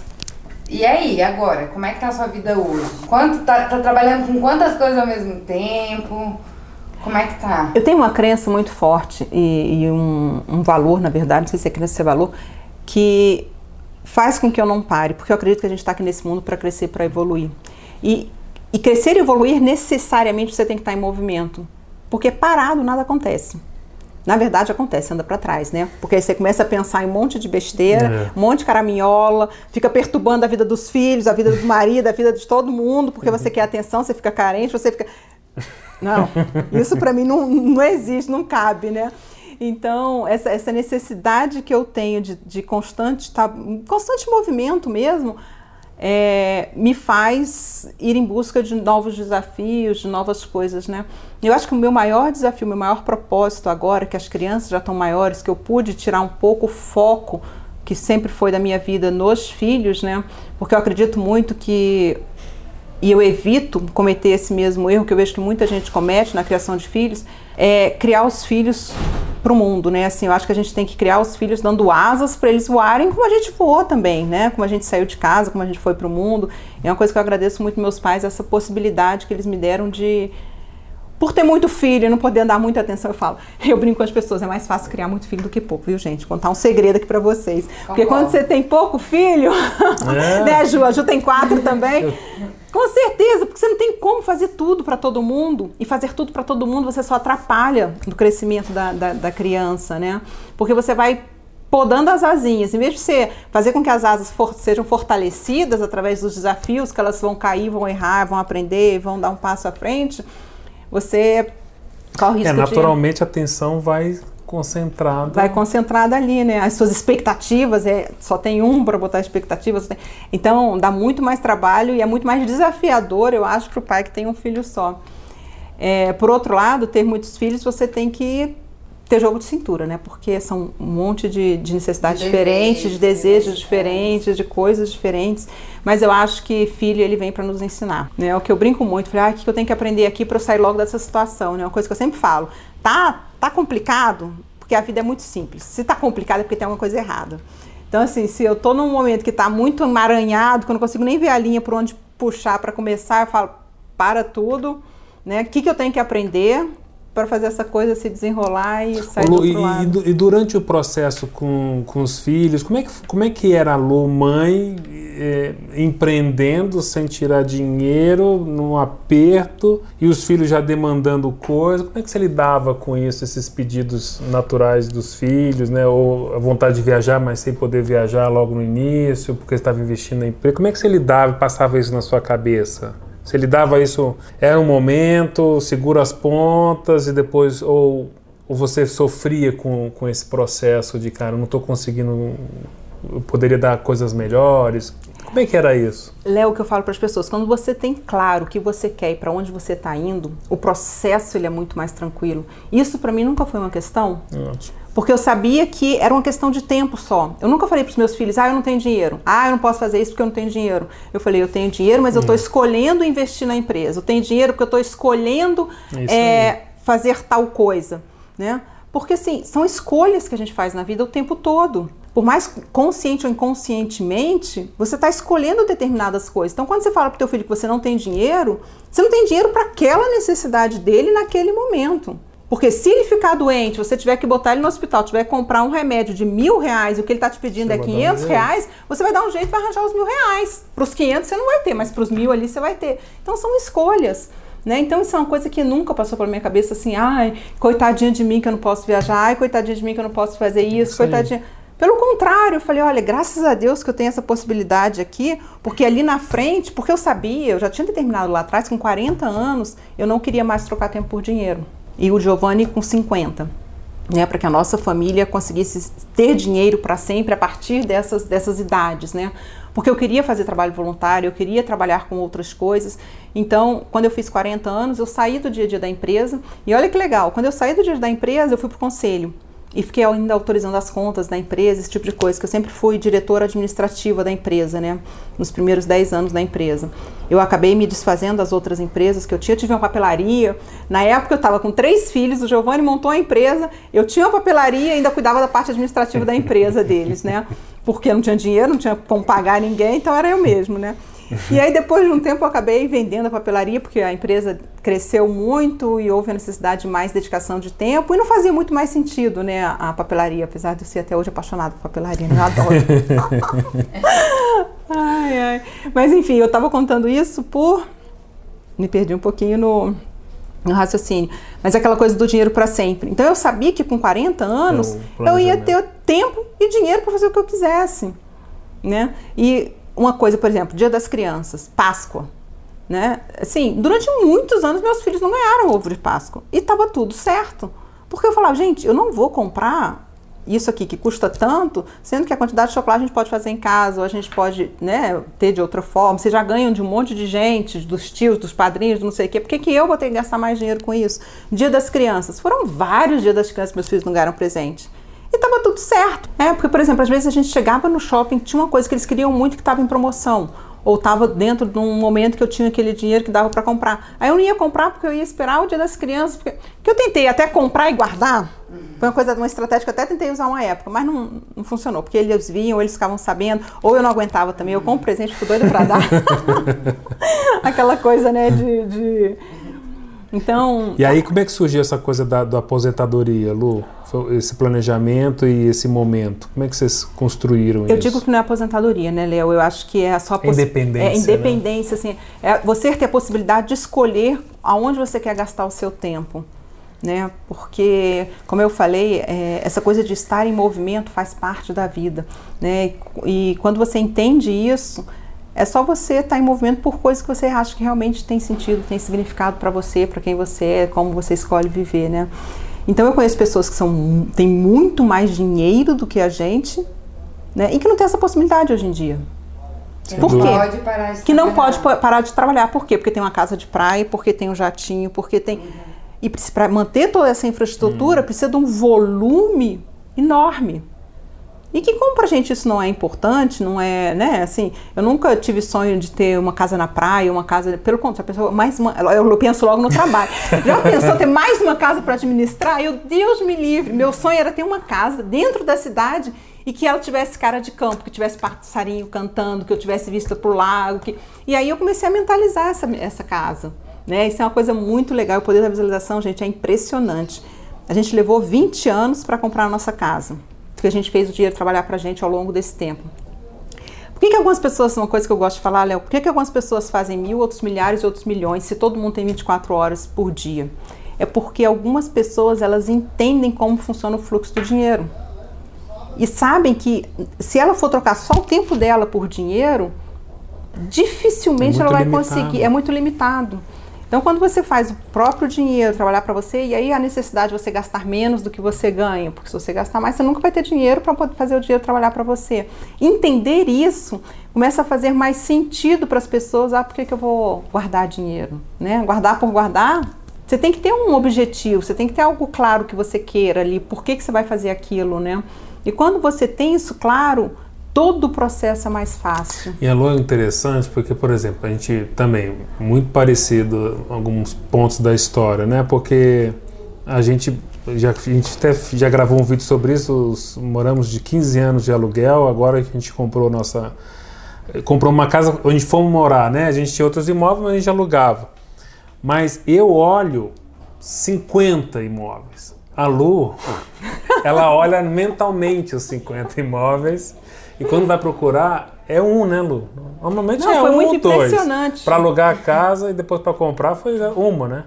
E aí, agora, como é que tá a sua vida hoje? Quanto tá, tá trabalhando com quantas coisas ao mesmo tempo? Como é que tá? Eu tenho uma crença muito forte e, e um, um, valor, na verdade, não sei se é crença ou é valor, que faz com que eu não pare, porque eu acredito que a gente está aqui nesse mundo para crescer, para evoluir. E, e crescer e evoluir, necessariamente você tem que estar tá em movimento, porque parado nada acontece. Na verdade, acontece, anda para trás, né? Porque aí você começa a pensar em um monte de besteira, é. um monte de caraminhola, fica perturbando a vida dos filhos, a vida do marido, a vida de todo mundo, porque você quer atenção, você fica carente, você fica. Não, isso para mim não, não existe, não cabe, né? Então, essa, essa necessidade que eu tenho de, de constante, tá, constante movimento mesmo, é, me faz ir em busca de novos desafios, de novas coisas, né? Eu acho que o meu maior desafio, meu maior propósito agora, que as crianças já estão maiores, que eu pude tirar um pouco o foco que sempre foi da minha vida nos filhos, né? Porque eu acredito muito que e eu evito cometer esse mesmo erro que eu vejo que muita gente comete na criação de filhos, é criar os filhos para o mundo, né? Assim, eu acho que a gente tem que criar os filhos dando asas para eles voarem como a gente voou também, né? Como a gente saiu de casa, como a gente foi para o mundo. É uma coisa que eu agradeço muito meus pais essa possibilidade que eles me deram de por ter muito filho e não poder dar muita atenção, eu falo, eu brinco com as pessoas, é mais fácil criar muito filho do que pouco, viu, gente? Contar um segredo aqui para vocês. Porque quando você tem pouco filho, é. né, Ju? A Ju tem quatro também. Com certeza, porque você não tem como fazer tudo para todo mundo. E fazer tudo para todo mundo você só atrapalha no crescimento da, da, da criança, né? Porque você vai podando as asinhas. Em vez de você fazer com que as asas for, sejam fortalecidas através dos desafios, que elas vão cair, vão errar, vão aprender, vão dar um passo à frente, você corre risco é, naturalmente de... a atenção vai concentrada. Vai concentrada ali, né? As suas expectativas, é, só tem um para botar expectativas. Então, dá muito mais trabalho e é muito mais desafiador, eu acho, para o pai que tem um filho só. É, por outro lado, ter muitos filhos, você tem que ter jogo de cintura, né? Porque são um monte de, de necessidades de diferentes, de desejos diferentes, de coisas diferentes. Mas eu acho que filho ele vem para nos ensinar, né? É o que eu brinco muito, falei, ah, o que eu tenho que aprender aqui para eu sair logo dessa situação, né? Uma coisa que eu sempre falo, tá, tá complicado, porque a vida é muito simples. Se tá complicado é porque tem alguma coisa errada. Então assim, se eu tô num momento que tá muito emaranhado, que eu não consigo nem ver a linha por onde puxar para começar, eu falo, para tudo, né? O que, que eu tenho que aprender? Para fazer essa coisa se desenrolar e sair Lu, do outro e, lado. e, durante o processo com, com os filhos, como é que, como é que era a Lu, mãe, é, empreendendo sem tirar dinheiro, num aperto, e os filhos já demandando coisa? Como é que você lidava com isso, esses pedidos naturais dos filhos, né? Ou a vontade de viajar, mas sem poder viajar logo no início, porque estava investindo na empresa? Como é que você lidava e passava isso na sua cabeça? Você lidava isso, era um momento, segura as pontas e depois, ou, ou você sofria com, com esse processo de, cara, não estou conseguindo, eu poderia dar coisas melhores? Como é que era isso? Léo, o que eu falo para as pessoas, quando você tem claro o que você quer e para onde você está indo, o processo ele é muito mais tranquilo. Isso para mim nunca foi uma questão. Ótimo. Porque eu sabia que era uma questão de tempo só. Eu nunca falei para os meus filhos, ah, eu não tenho dinheiro. Ah, eu não posso fazer isso porque eu não tenho dinheiro. Eu falei, eu tenho dinheiro, mas eu estou escolhendo investir na empresa. Eu tenho dinheiro porque eu estou escolhendo é, fazer tal coisa. Né? Porque, assim, são escolhas que a gente faz na vida o tempo todo. Por mais consciente ou inconscientemente, você está escolhendo determinadas coisas. Então, quando você fala para o teu filho que você não tem dinheiro, você não tem dinheiro para aquela necessidade dele naquele momento. Porque se ele ficar doente, você tiver que botar ele no hospital, tiver que comprar um remédio de mil reais e o que ele está te pedindo você é 500 um reais, você vai dar um jeito para arranjar os mil reais. Para os 500 você não vai ter, mas para os mil ali você vai ter. Então são escolhas. Né? Então isso é uma coisa que nunca passou pela minha cabeça assim, ai, coitadinha de mim que eu não posso viajar, ai, coitadinha de mim que eu não posso fazer isso, isso coitadinha. Pelo contrário, eu falei, olha, graças a Deus que eu tenho essa possibilidade aqui, porque ali na frente, porque eu sabia, eu já tinha determinado lá atrás, com 40 anos, eu não queria mais trocar tempo por dinheiro e o Giovanni com 50. Né, para que a nossa família conseguisse ter dinheiro para sempre a partir dessas, dessas idades, né? Porque eu queria fazer trabalho voluntário, eu queria trabalhar com outras coisas. Então, quando eu fiz 40 anos, eu saí do dia a dia da empresa. E olha que legal, quando eu saí do dia a dia da empresa, eu fui para o conselho e fiquei ainda autorizando as contas da empresa, esse tipo de coisa, que eu sempre fui diretora administrativa da empresa, né? Nos primeiros 10 anos da empresa. Eu acabei me desfazendo das outras empresas que eu tinha, eu tive uma papelaria. Na época eu estava com três filhos, o Giovanni montou a empresa, eu tinha uma papelaria e ainda cuidava da parte administrativa da empresa deles, né? Porque não tinha dinheiro, não tinha como pagar ninguém, então era eu mesmo, né? E aí, depois de um tempo, eu acabei vendendo a papelaria, porque a empresa cresceu muito e houve a necessidade de mais dedicação de tempo. E não fazia muito mais sentido, né, a papelaria, apesar de eu ser até hoje apaixonada por papelaria, né? Eu adoro. ai, ai. Mas, enfim, eu estava contando isso por... Me perdi um pouquinho no, no raciocínio. Mas aquela coisa do dinheiro para sempre. Então, eu sabia que com 40 anos, é eu ia ter tempo e dinheiro para fazer o que eu quisesse. Né? E uma coisa, por exemplo, Dia das Crianças, Páscoa. Né? Assim, durante muitos anos meus filhos não ganharam ovo de Páscoa e estava tudo certo. Porque eu falava, gente, eu não vou comprar isso aqui que custa tanto, sendo que a quantidade de chocolate a gente pode fazer em casa, ou a gente pode né, ter de outra forma. Vocês já ganham de um monte de gente, dos tios, dos padrinhos, não sei o quê. Por que, que eu vou ter que gastar mais dinheiro com isso? Dia das Crianças. Foram vários dias das crianças que meus filhos não ganharam presente. E tava tudo certo. É, porque, por exemplo, às vezes a gente chegava no shopping, tinha uma coisa que eles queriam muito que estava em promoção. Ou estava dentro de um momento que eu tinha aquele dinheiro que dava para comprar. Aí eu não ia comprar porque eu ia esperar o dia das crianças. Porque que eu tentei até comprar e guardar. Foi uma coisa, uma estratégia que eu até tentei usar uma época, mas não, não funcionou. Porque eles viam, eles ficavam sabendo, ou eu não aguentava também. Eu compro presente, fico doida para dar. Aquela coisa, né, de, de então. E aí, como é que surgiu essa coisa da, da aposentadoria, Lu? Esse planejamento e esse momento? Como é que vocês construíram eu isso? Eu digo que não é aposentadoria, né, Léo? Eu acho que é só poss... independência. É independência, né? assim. É você ter a possibilidade de escolher aonde você quer gastar o seu tempo. Né? Porque, como eu falei, é, essa coisa de estar em movimento faz parte da vida, né? E, e quando você entende isso, é só você estar tá em movimento por coisas que você acha que realmente tem sentido, tem significado para você, para quem você é, como você escolhe viver, né? Então eu conheço pessoas que são, têm muito mais dinheiro do que a gente, né? E que não tem essa possibilidade hoje em dia. Por quê? Pode parar de que não pode parar de trabalhar. Por quê? Porque tem uma casa de praia, porque tem um jatinho, porque tem. Uhum. E para manter toda essa infraestrutura, uhum. precisa de um volume enorme. E que como pra gente isso não é importante, não é, né, assim, eu nunca tive sonho de ter uma casa na praia, uma casa, pelo contrário, a pessoa mais uma, eu penso logo no trabalho. Já pensou ter mais uma casa para administrar? Eu, Deus me livre, meu sonho era ter uma casa dentro da cidade e que ela tivesse cara de campo, que tivesse passarinho cantando, que eu tivesse vista pro lago, que... E aí eu comecei a mentalizar essa, essa casa. Né? Isso é uma coisa muito legal. O poder da visualização, gente, é impressionante. A gente levou 20 anos para comprar a nossa casa, porque a gente fez o dinheiro trabalhar para a gente ao longo desse tempo. Por que, que algumas pessoas, uma coisa que eu gosto de falar, Léo, por que, que algumas pessoas fazem mil, outros milhares, outros milhões, se todo mundo tem 24 horas por dia? É porque algumas pessoas, elas entendem como funciona o fluxo do dinheiro. E sabem que se ela for trocar só o tempo dela por dinheiro, dificilmente É ela vai limitado. conseguir. É muito limitado. Então, quando você faz o próprio dinheiro trabalhar para você, e aí a necessidade de você gastar menos do que você ganha, porque se você gastar mais, você nunca vai ter dinheiro para fazer o dinheiro trabalhar para você. Entender isso começa a fazer mais sentido para as pessoas. Ah, por que, que eu vou guardar dinheiro? Né? Guardar por guardar? Você tem que ter um objetivo, você tem que ter algo claro que você queira ali, por que, que você vai fazer aquilo, né? E quando você tem isso claro, todo o processo é mais fácil. E é interessante porque, por exemplo, a gente também, muito parecido alguns pontos da história, né? Porque a gente já, a gente até já gravou um vídeo sobre isso, os- moramos de 15 anos de aluguel, agora que a gente comprou nossa... Comprou uma casa onde fomos morar, né? A gente tinha outros imóveis, mas a gente alugava. Mas eu olho 50 imóveis. A Lu, ela olha mentalmente os 50 imóveis e quando vai procurar é um, né, Lu? Normalmente Não, é foi um muito ou dois. impressionante. Para alugar a casa e depois para comprar foi uma, né?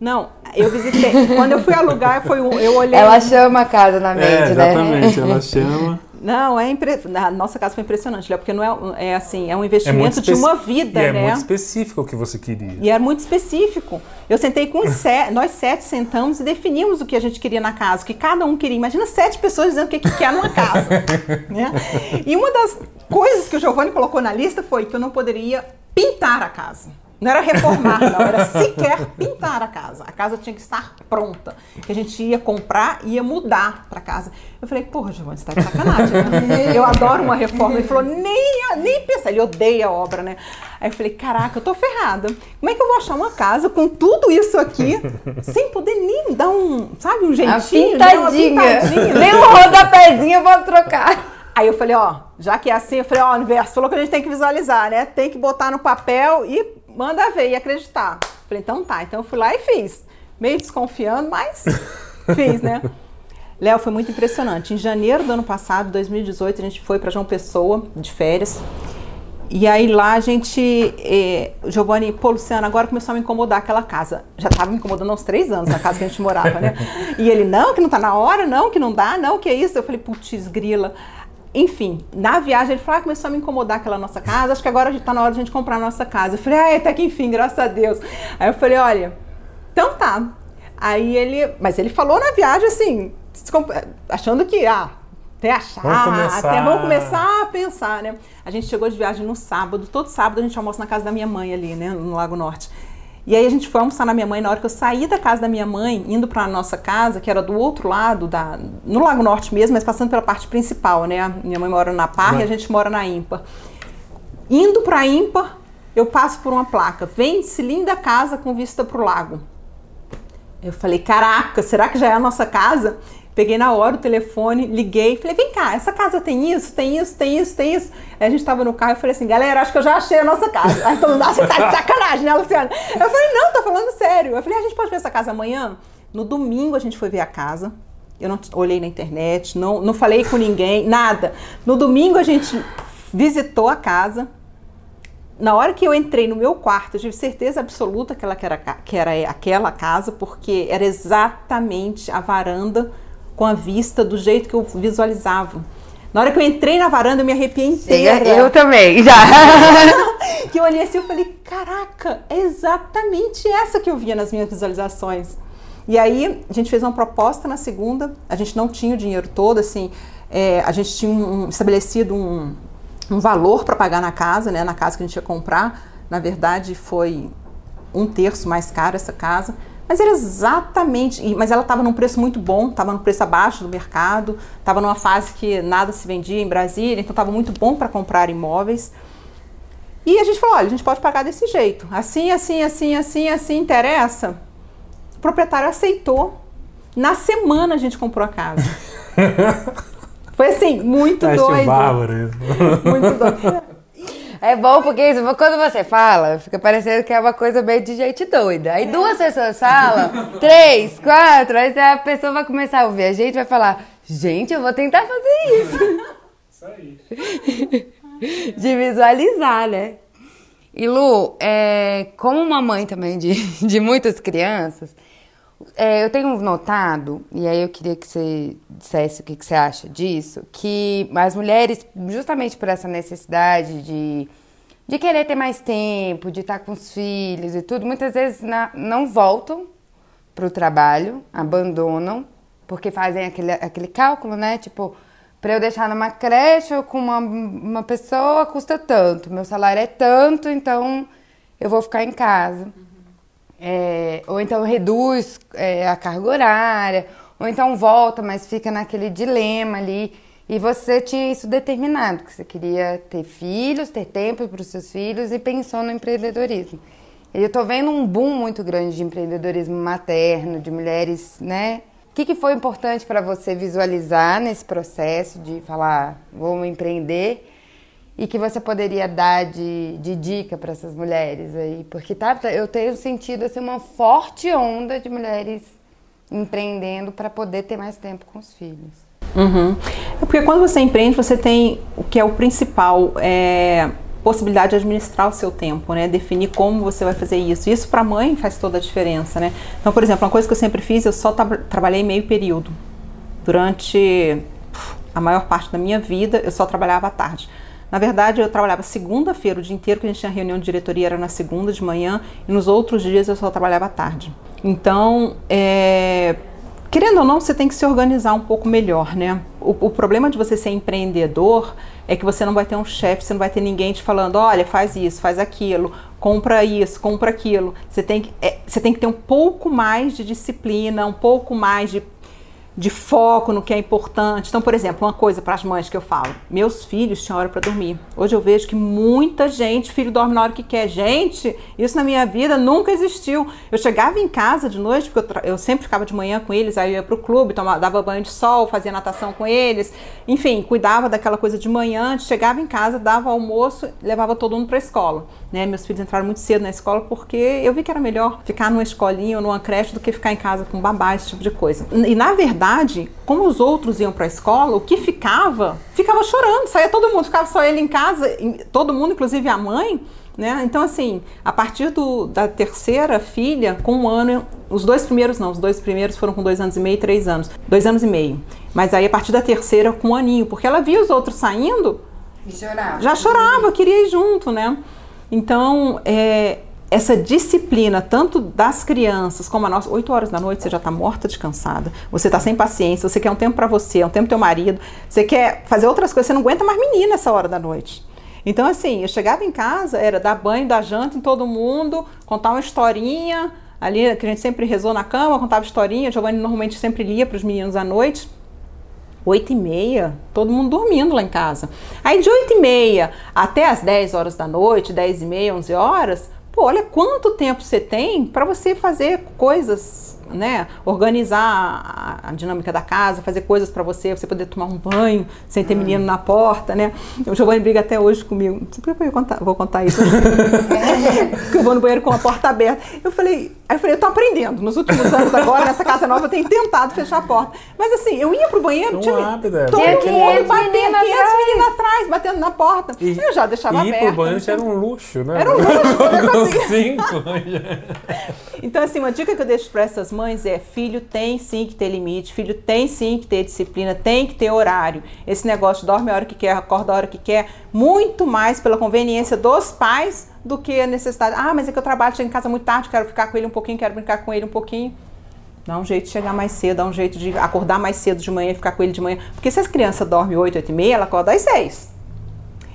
Não, eu visitei. quando eu fui alugar, foi um, eu olhei. Ela chama a casa na mente, é, né? exatamente. Ela chama. Não, é impre... a nossa casa foi impressionante, Léo, porque não é, é assim, é um investimento de especi- uma vida, e é né? muito específico o que você queria. E era muito específico. Eu sentei com os sete, nós sete sentamos e definimos o que a gente queria na casa, o que cada um queria. Imagina sete pessoas dizendo o que, que quer numa casa. né? E uma das coisas que o Giovanni colocou na lista foi que eu não poderia pintar a casa. Não era reformar, não, era sequer pintar a casa. A casa tinha que estar pronta. Que a gente ia comprar e ia mudar para casa. Eu falei, porra, Giovanni, você tá de sacanagem. Né? Eu adoro uma reforma. Ele falou, nem, nem pensar. Ele odeia a obra, né? Aí eu falei, caraca, eu tô ferrada. Como é que eu vou achar uma casa com tudo isso aqui sem poder nem dar um, sabe, um jeitinho? Uma pintadinha. Nem um rodapézinho eu posso trocar. Aí eu falei, ó, já que é assim, eu falei, ó, universo falou que a gente tem que visualizar, né? Tem que botar no papel e manda ver e acreditar. Falei, então tá. Então eu fui lá e fiz. Meio desconfiando, mas fiz, né? Léo, foi muito impressionante. Em janeiro do ano passado, 2018, a gente foi para João Pessoa, de férias. E aí lá a gente, eh, o Giovanni, pô, Luciana, agora começou a me incomodar aquela casa. Já estava me incomodando há uns três anos na casa que a gente morava, né? E ele, não, que não tá na hora, não, que não dá, não, que é isso. Eu falei, putz, grila. Enfim, na viagem ele falou, ah, começou a me incomodar aquela nossa casa, acho que agora está na hora de a gente comprar a nossa casa. Eu falei, ah, até que enfim, graças a Deus. Aí eu falei, olha, então tá. Aí ele, mas ele falou na viagem assim, achando que, ah, até achar, Vamos começar. até vamos começar a pensar, né? A gente chegou de viagem no sábado, todo sábado a gente almoça na casa da minha mãe ali, né, no Lago Norte. E aí a gente foi almoçar na minha mãe, na hora que eu saí da casa da minha mãe, indo para nossa casa, que era do outro lado, da, no Lago Norte mesmo, mas passando pela parte principal, né? A minha mãe mora na Par e a gente mora na Ímpar. Indo para Ímpar, eu passo por uma placa, vende-se linda casa com vista para o lago. Eu falei, caraca, será que já é a nossa casa? Peguei na hora o telefone, liguei, falei, vem cá, essa casa tem isso, tem isso, tem isso, tem isso. Aí a gente tava no carro e falei assim, galera, acho que eu já achei a nossa casa. Aí todo mundo, ah, você tá de sacanagem, né, Luciana? Eu falei, não, tô falando sério. Eu falei, a gente pode ver essa casa amanhã? No domingo a gente foi ver a casa. Eu não olhei na internet, não, não falei com ninguém, nada. No domingo a gente visitou a casa. Na hora que eu entrei no meu quarto, eu tive certeza absoluta que, ela que, era, que era aquela casa, porque era exatamente a varanda com a vista do jeito que eu visualizava. Na hora que eu entrei na varanda, eu me arrepiei inteira. Eu também, já. que eu olhei assim e falei, caraca, é exatamente essa que eu via nas minhas visualizações. E aí, a gente fez uma proposta na segunda, a gente não tinha o dinheiro todo, assim, é, a gente tinha um, um- estabelecido um, um valor para pagar na casa, né, na casa que a gente ia comprar. Na verdade, foi um terço mais caro essa casa. Mas era exatamente. Mas ela estava num preço muito bom, estava no preço abaixo do mercado, estava numa fase que nada se vendia em Brasília, então estava muito bom para comprar imóveis. E a gente falou: olha, a gente pode pagar desse jeito. Assim, assim, assim, assim, assim, interessa. O proprietário aceitou. Na semana a gente comprou a casa. Foi assim, muito Acho doido. bárbaro isso. Muito doido. É bom porque quando você fala, fica parecendo que é uma coisa meio de gente doida. Aí duas pessoas falam, três, quatro, aí a pessoa vai começar a ouvir a gente vai falar, gente, eu vou tentar fazer isso. Isso aí. De visualizar, né? E Lu, é, como uma mãe também de, de muitas crianças, é, eu tenho notado, e aí eu queria que você dissesse o que, que você acha disso, que as mulheres, justamente por essa necessidade de, de querer ter mais tempo, de estar com os filhos e tudo, muitas vezes na, não voltam para o trabalho, abandonam, porque fazem aquele, aquele cálculo, né? Tipo, para eu deixar numa creche ou com uma, uma pessoa custa tanto, meu salário é tanto, então eu vou ficar em casa. É, ou então reduz é, a carga horária, ou então volta, mas fica naquele dilema ali. E você tinha isso determinado, que você queria ter filhos, ter tempo para os seus filhos e pensou no empreendedorismo. E eu estou vendo um boom muito grande de empreendedorismo materno, de mulheres, né? O que, que foi importante para você visualizar nesse processo de falar, vou empreender? E que você poderia dar de, de dica para essas mulheres aí? Porque tá, eu tenho sentido assim, uma forte onda de mulheres empreendendo para poder ter mais tempo com os filhos. Uhum. É porque quando você empreende, você tem o que é o principal, é possibilidade de administrar o seu tempo, né? Definir como você vai fazer isso. Isso para a mãe faz toda a diferença, né? Então, por exemplo, uma coisa que eu sempre fiz, eu só tra trabalhei meio período. Durante a maior parte da minha vida, eu só trabalhava à tarde. Na verdade, eu trabalhava segunda-feira, o dia inteiro que a gente tinha reunião de diretoria era na segunda de manhã, e nos outros dias eu só trabalhava à tarde. Então, é, querendo ou não, você tem que se organizar um pouco melhor, né? O, o, problema de você ser empreendedor é que você não vai ter um chefe, você não vai ter ninguém te falando, olha, faz isso, faz aquilo, compra isso, compra aquilo. Você tem que, é, você tem que ter um pouco mais de disciplina, um pouco mais de de foco no que é importante. Então, por exemplo, uma coisa para as mães que eu falo: meus filhos tinham hora para dormir. Hoje eu vejo que muita gente, filho dorme na hora que quer. Gente, isso na minha vida nunca existiu. Eu chegava em casa de noite, porque eu, eu sempre ficava de manhã com eles, aí eu ia para o clube, tomava, dava banho de sol, fazia natação com eles, enfim, cuidava daquela coisa de manhã. Chegava em casa, dava almoço, levava todo mundo para a escola. Né? Meus filhos entraram muito cedo na escola porque eu vi que era melhor ficar numa escolinha ou numa creche do que ficar em casa com babá, esse tipo de coisa. E na verdade, verdade, como os outros iam para a escola, o que ficava, ficava chorando, saía todo mundo, ficava só ele em casa, todo mundo, inclusive a mãe, né? Então, assim, a partir do, da terceira filha, com um ano, os dois primeiros não, os dois primeiros foram com dois anos e meio e três anos, dois anos e meio. Mas aí, a partir da terceira, com um aninho, porque ela via os outros saindo, chorava. já chorava, queria ir junto, né? Então, é, essa disciplina, tanto das crianças como a nossa, 8 horas da noite você já está morta de cansada, você está sem paciência, você quer um tempo para você, um tempo teu marido, você quer fazer outras coisas, você não aguenta mais menina essa hora da noite. Então, assim, eu chegava em casa, era dar banho, dar janta em todo mundo, contar uma historinha, ali que a gente sempre rezou na cama, contava historinha, Giovanni normalmente sempre lia para os meninos à noite. Oito e meia, todo mundo dormindo lá em casa. Aí de oito e meia até as 10 horas da noite, dez e meia, onze horas, Pô, olha quanto tempo você tem para você fazer coisas né, organizar a, a, dinâmica da casa, fazer coisas para você, você poder tomar um banho sem ter hum. menino na porta, né? O Giovanni briga até hoje comigo. Por que eu contar, vou contar isso? Porque eu vou no banheiro com a porta aberta. Eu falei, aí eu falei, eu tô aprendendo. Nos últimos anos agora, nessa casa nova, eu tenho tentado fechar a porta. Mas assim, eu ia pro banheiro, um tinha hábito, é. todo mundo batendo, 500 meninas atrás, batendo na porta. E, eu já deixava e aberto. ir pro banheiro era um luxo, né? Era um luxo. Cinco. então assim, uma dica que eu deixo para essas mães é: filho tem sim que ter limite, filho tem sim que ter disciplina, tem que ter horário. Esse negócio dorme a hora que quer, acorda a hora que quer, muito mais pela conveniência dos pais do que a necessidade. Ah, mas é que eu trabalho, chego em casa muito tarde, quero ficar com ele um pouquinho, quero brincar com ele um pouquinho. Dá um jeito de chegar mais cedo, dá um jeito de acordar mais cedo de manhã e ficar com ele de manhã. Porque se as crianças dormem 8, 8 e meia, ela acorda às 6.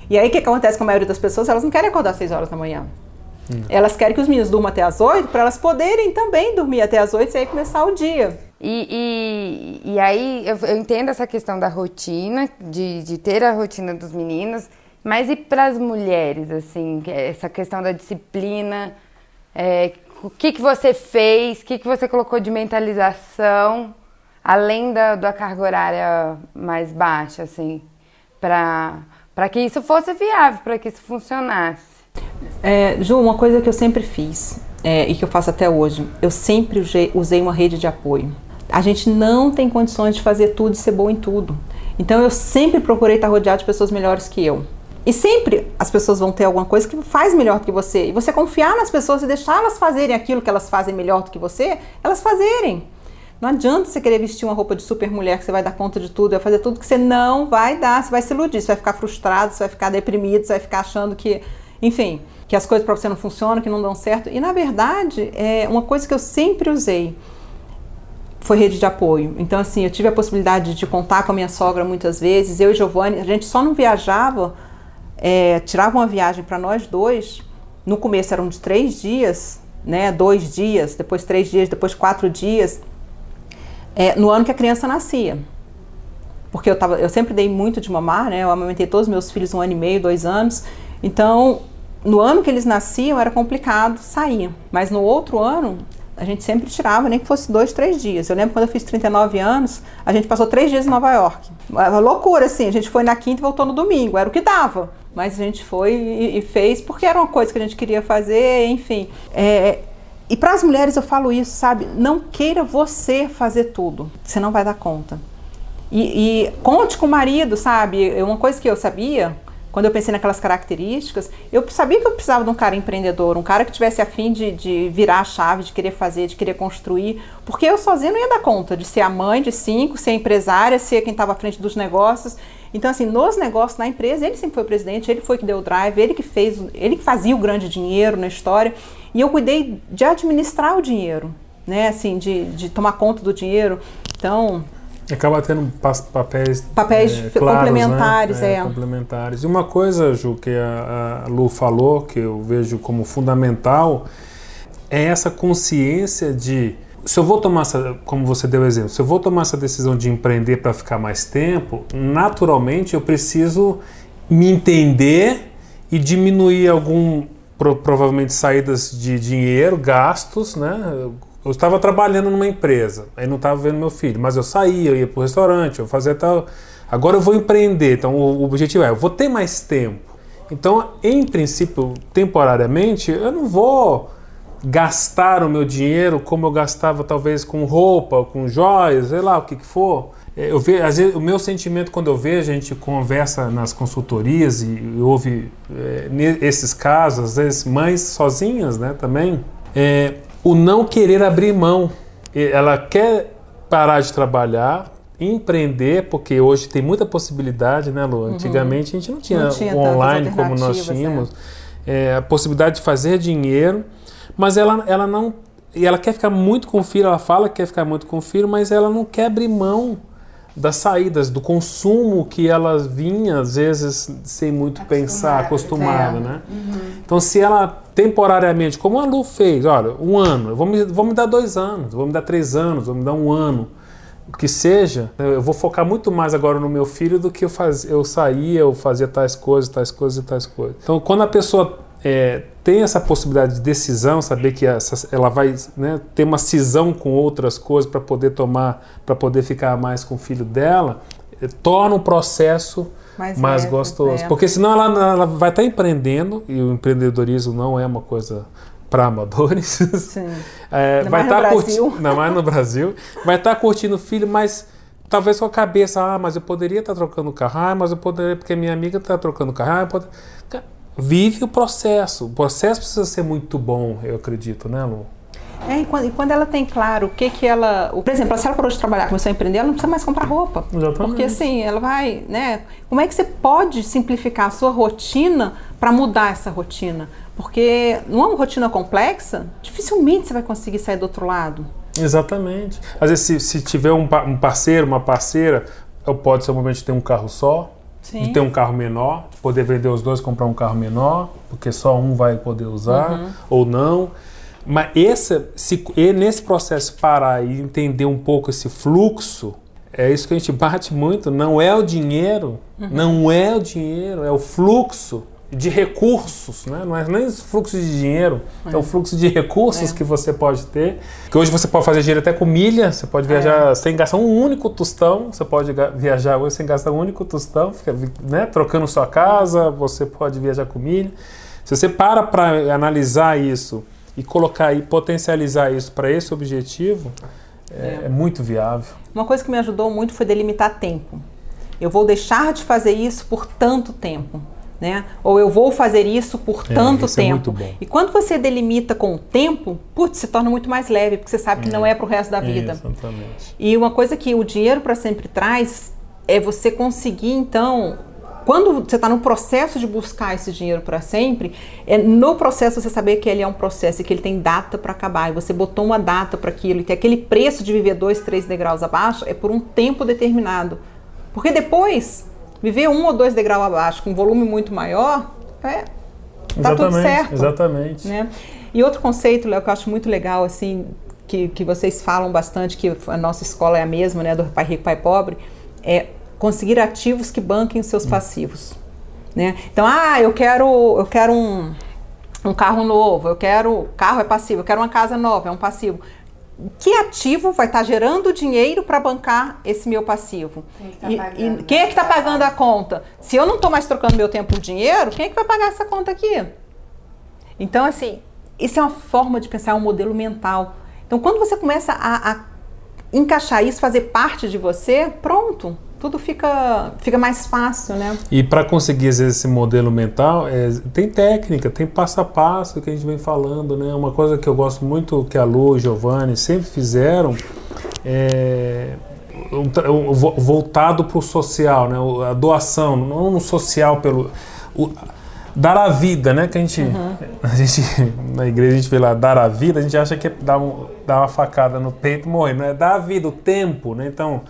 E aí o que acontece com a maioria das pessoas? Elas não querem acordar às 6 horas da manhã. Hum. Elas querem que os meninos durmam até as 8 para elas poderem também dormir até as 8 e aí começar o dia. E, e, e aí eu, eu, entendo essa questão da rotina, de, de ter a rotina dos meninos, mas e para as mulheres, assim, essa questão da disciplina, é, o que, que você fez, o que, que você colocou de mentalização, além da, da carga horária mais baixa, assim, para para que isso fosse viável, para que isso funcionasse. É, Ju, uma coisa que eu sempre fiz é, e que eu faço até hoje, eu sempre usei uma rede de apoio. A gente não tem condições de fazer tudo e ser bom em tudo. Então eu sempre procurei estar rodeado de pessoas melhores que eu. E sempre as pessoas vão ter alguma coisa que faz melhor do que você. E você confiar nas pessoas e deixar elas fazerem aquilo que elas fazem melhor do que você, elas fazerem. Não adianta você querer vestir uma roupa de super mulher que você vai dar conta de tudo, vai fazer tudo que você não vai dar, você vai se iludir, você vai ficar frustrado, você vai ficar deprimido, você vai ficar achando que, enfim, que as coisas para você não funcionam, que não dão certo. E na verdade, é uma coisa que eu sempre usei foi rede de apoio. Então, assim, eu tive a possibilidade de contar com a minha sogra muitas vezes. Eu e Giovanni, a gente só não viajava, é, tirava uma viagem para nós dois. No começo eram de três dias, né? Dois dias, depois três dias, depois quatro dias é, no ano que a criança nascia. Porque eu, tava, eu sempre dei muito de mamar, né? Eu amamentei todos os meus filhos um ano e meio, dois anos. Então, no ano que eles nasciam era complicado sair. Mas no outro ano, a gente sempre tirava, nem que fosse dois, três dias. Eu lembro quando eu fiz 39 anos, a gente passou três dias em Nova York. Uma loucura, assim. A gente foi na quinta e voltou no domingo. Era o que dava. Mas a gente foi e, e fez porque era uma coisa que a gente queria fazer, enfim. É, e para as mulheres eu falo isso, sabe? Não queira você fazer tudo, você não vai dar conta. E, e, conte com o marido, sabe? Uma coisa que eu sabia, quando eu pensei naquelas características, eu sabia que eu precisava de um cara empreendedor, um cara que tivesse afim de, de virar a chave, de querer fazer, de querer construir, porque eu sozinha não ia dar conta de ser a mãe de cinco, ser a empresária, ser quem estava à frente dos negócios. Então, assim, nos negócios, na empresa, ele sempre foi o presidente, ele foi que deu o drive, ele que fez, ele que fazia o grande dinheiro na história. E eu cuidei de administrar o dinheiro, né? Assim, de, de tomar conta do dinheiro. Então. Acaba tendo papéis, papéis é, claros, complementares, né? é, é. Complementares. E uma coisa, Ju, que a, a Lu falou, que eu vejo como fundamental, é essa consciência de se eu vou tomar essa, como você deu exemplo, se eu vou tomar essa decisão de empreender para ficar mais tempo, naturalmente eu preciso me entender e diminuir algum pro, provavelmente saídas de dinheiro, gastos, né? Eu estava trabalhando numa empresa, aí não estava vendo meu filho, mas eu saía, eu ia para o restaurante, eu fazia tal. Agora eu vou empreender, então o, objetivo é, eu vou ter mais tempo. Então, em princípio, temporariamente, eu não vou gastar o meu dinheiro como eu gastava talvez com roupa, com joias, sei lá o que, que for. É, eu vejo, às vezes, o meu sentimento quando eu vejo a gente conversa nas consultorias e, e ouve é, esses casos, às vezes mães sozinhas, né, também, é o não querer abrir mão. Ela quer parar de trabalhar, empreender, porque hoje tem muita possibilidade, né, Lu? Uhum. Antigamente a gente não tinha, não tinha online como nós tínhamos. É. É, a possibilidade de fazer dinheiro, mas ela, ela não. E ela quer ficar muito com o filho, ela fala que quer ficar muito com o filho, mas ela não quer abrir mão das saídas, do consumo que ela vinha, às vezes, sem muito pensar, acostumada, é. né? Uhum. Então, se ela temporariamente, como a Lu fez, olha, um ano, vou me, vou me dar dois anos, vou me dar três anos, vou me dar um ano, o que seja, eu vou focar muito mais agora no meu filho do que eu, faz, eu saía, eu fazia tais coisas, tais coisas e tais coisas. Então, quando a pessoa é, tem essa possibilidade de decisão, saber que essa, ela vai né, ter uma cisão com outras coisas para poder tomar, para poder ficar mais com o filho dela, é, torna o processo mais, mais leve, gostoso. É. Porque senão ela, ela vai estar tá empreendendo, e o empreendedorismo não é uma coisa para amadores. Sim. é, vai estar tá curtindo, não mais no Brasil, vai estar tá curtindo o filho, mas talvez com a cabeça, ah, mas eu poderia estar tá trocando carro, ah, mas eu poderia, porque minha amiga está trocando carro, ah, eu poderia vive o processo. O processo precisa ser muito bom, eu acredito, né, Lu? É, e quando, e quando, ela tem claro o que que ela... Por exemplo, se ela parou de trabalhar, começou a empreender, ela não precisa mais comprar roupa. Exatamente. Porque assim, ela vai, né? Como é que você pode simplificar a sua rotina para mudar essa rotina? Porque numa rotina complexa, dificilmente você vai conseguir sair do outro lado. Exatamente. Às vezes, se, se tiver um, um parceiro, uma parceira, pode ser o momento de ter um carro só, Sim. de ter um carro menor, poder vender os dois, comprar um carro menor, porque só um vai poder usar uhum. ou não. Mas esse, se, nesse processo parar e entender um pouco esse fluxo, é isso que a gente bate muito. Não é o dinheiro, uhum. não é o dinheiro, é o fluxo de recursos, né? não é nem fluxo de dinheiro, é, é o fluxo de recursos é. que você pode ter. Que hoje você pode fazer dinheiro até com milha, você pode viajar é. sem gastar um único tostão, você pode viajar hoje sem gastar um único tostão, fica, né? trocando sua casa, você pode viajar com milha. Se você para para analisar isso e colocar e potencializar isso para esse objetivo, é, é muito viável. Uma coisa que me ajudou muito foi delimitar tempo. Eu vou deixar de fazer isso por tanto tempo né? Ou eu vou fazer isso por é, tanto isso tempo. É e quando você delimita com o tempo, putz, se torna muito mais leve, porque você sabe que é. não é para o resto da vida. Exatamente. E uma coisa que o dinheiro para sempre traz é você conseguir então quando você está no processo de buscar esse dinheiro para sempre, é no processo você saber que ele é um processo e que ele tem data para acabar. E você botou uma data para aquilo e que aquele preço de viver dois, três degraus abaixo é por um tempo determinado. Porque depois Viver um ou dois degraus abaixo com um volume muito maior, é, tá tudo certo. Exatamente. Né? E outro conceito, Léo, que eu acho muito legal, assim, que, que vocês falam bastante, que a nossa escola é a mesma, né, do Pai Rico, Pai Pobre, é conseguir ativos que banquem os seus hum. passivos. Né? Então, ah, eu quero, eu quero um, um carro novo, eu quero. Carro é passivo, eu quero uma casa nova, é um passivo que ativo vai estar tá gerando dinheiro para bancar esse meu passivo? Quem, é que tá e, e quem é que está pagando a conta? Se eu não estou mais trocando meu tempo por dinheiro, quem é que vai pagar essa conta aqui? Então, assim, isso é uma forma de pensar, é um modelo mental. Então, quando você começa a, a encaixar isso, fazer parte de você, pronto, tudo fica, fica mais fácil, né? E para conseguir esse modelo mental, é, tem técnica, tem passo a passo que a gente vem falando, né? Uma coisa que eu gosto muito que a Lu e o Giovanni sempre fizeram é um, um, voltado para o social, né? A doação, não no social pelo o, dar a vida, né? Que a gente, uhum. a gente na igreja a gente vê lá dar a vida, a gente acha que é dar, um, dar uma facada no peito e morrer, não é dar a vida, o tempo, né? Então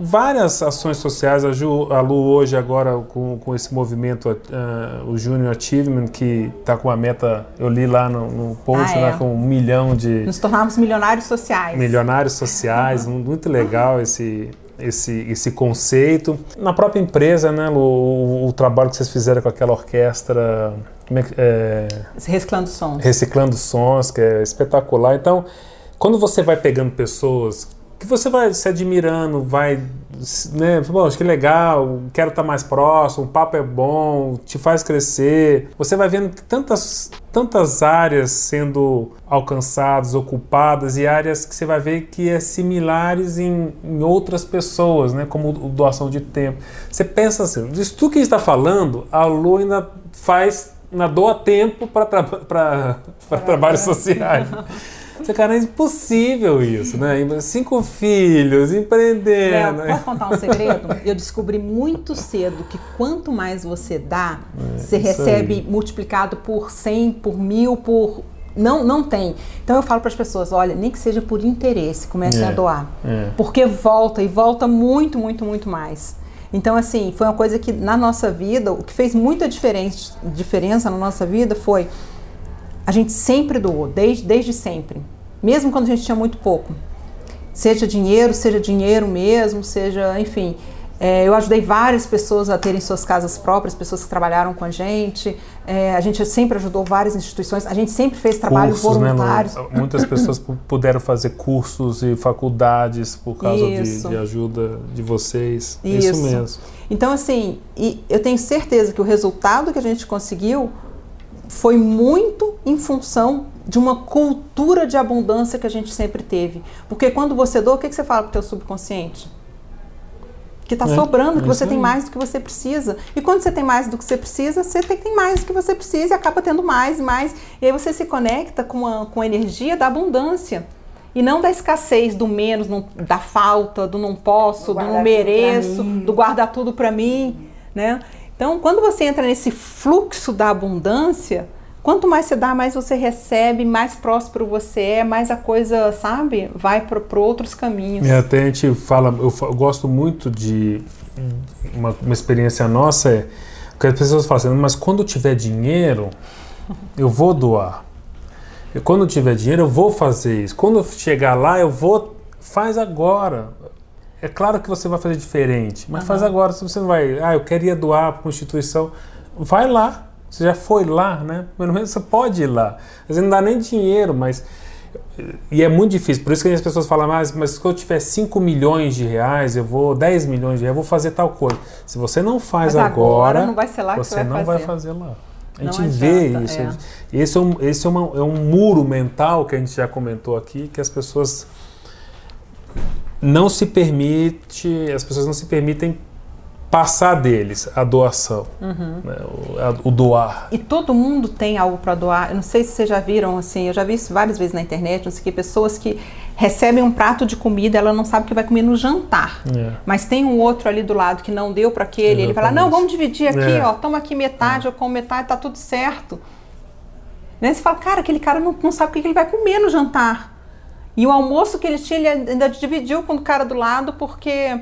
várias ações sociais. A, Ju, a Lu hoje agora com, com esse movimento, uh, o Junior Achievement, que está com uma meta, eu li lá no, no post, ah, é. com um milhão de... Nos tornarmos milionários sociais. Milionários sociais, uhum. muito legal esse, esse, esse conceito. Na própria empresa, né, Lu, o, o trabalho que vocês fizeram com aquela orquestra... É, é, reciclando sons. Reciclando sons, que é espetacular. Então, quando você vai pegando pessoas que você vai se admirando, vai, né, bom, acho que legal, quero estar mais próximo, o papo é bom, te faz crescer. Você vai vendo tantas, tantas áreas sendo alcançadas, ocupadas e áreas que você vai ver que é similares em, em outras pessoas, né, como doação de tempo. Você pensa assim, isso tudo que a gente está falando, a Lu ainda faz, ainda doa tempo para tra trabalhos sociais. Você, cara, é impossível isso, né? Cinco filhos, empreendendo. Léo, posso contar um segredo? Eu descobri muito cedo que quanto mais você dá, é, você recebe aí. multiplicado por 100, por mil, por não, não tem. Então eu falo para as pessoas, olha, nem que seja por interesse, comecem é, a doar. É. Porque volta e volta muito, muito, muito mais. Então, assim, foi uma coisa que na nossa vida, o que fez muita diferença, diferença na nossa vida foi a gente sempre doou, desde, desde sempre. Mesmo quando a gente tinha muito pouco. Seja dinheiro, seja dinheiro mesmo, seja, enfim. É, eu ajudei várias pessoas a terem suas casas próprias, pessoas que trabalharam com a gente. É, a gente sempre ajudou várias instituições. A gente sempre fez trabalho cursos, né, voluntário. Né, Muitas pessoas puderam fazer cursos e faculdades por causa de, de, ajuda de vocês. Isso. Isso mesmo. Então, assim, eu tenho certeza que o resultado que a gente conseguiu foi muito em função de uma cultura de abundância que a gente sempre teve. Porque quando você doa, o que, que você fala para o teu subconsciente? Que está é, sobrando, que é você tem mais do que você precisa. E quando você tem mais do que você precisa, você tem, tem mais do que você precisa e acaba tendo mais e mais. E aí você se conecta com a, com a energia da abundância. E não da escassez, do menos, não, da falta, do não posso, do, do não mereço, do guardar tudo para mim. Né? Então, quando você entra nesse fluxo da abundância, quanto mais você dá, mais você recebe, mais próspero você é, mais a coisa, sabe, vai para outros caminhos. E até a gente fala, eu, eu gosto muito de uma, uma, experiência nossa é que as pessoas falam assim, mas quando tiver dinheiro, eu vou doar. E quando tiver dinheiro, eu vou fazer isso. Quando chegar lá, eu vou. Faz agora. É claro que você vai fazer diferente, mas uhum. faz agora. Se você não vai, ah, eu queria doar para uma instituição, vai lá. Você já foi lá, né? Pelo menos você pode ir lá. Às vezes não dá nem dinheiro, mas. E é muito difícil. Por isso que as pessoas falam, mas, mas se eu tiver 5 milhões de reais, eu vou 10 milhões de reais, eu vou fazer tal coisa. Se você não faz Mas agora, agora não vai ser lá que você você vai não vai fazer. fazer lá. A Não gente vê adianta, isso. é. Esse, é um, esse é, uma- é um muro mental que a gente já comentou aqui, que as pessoas não se permite, as pessoas não se permitem passar deles a doação, Uhum. né, o, a- o doar. E todo mundo tem algo para doar. Eu não sei se vocês já viram, assim, eu já vi isso várias vezes na internet, não sei que, pessoas que recebem um prato de comida, ela não sabe o que vai comer no jantar. É. Mas tem um outro ali do lado que não deu para aquele, ele fala: "Não, vamos dividir aqui, É. ó, toma aqui metade, eu como metade, tá tudo certo". Né? Você fala: "Cara, aquele cara não, não sabe o que ele vai comer no jantar". E o almoço que ele tinha, ele ainda dividiu com o cara do lado, porque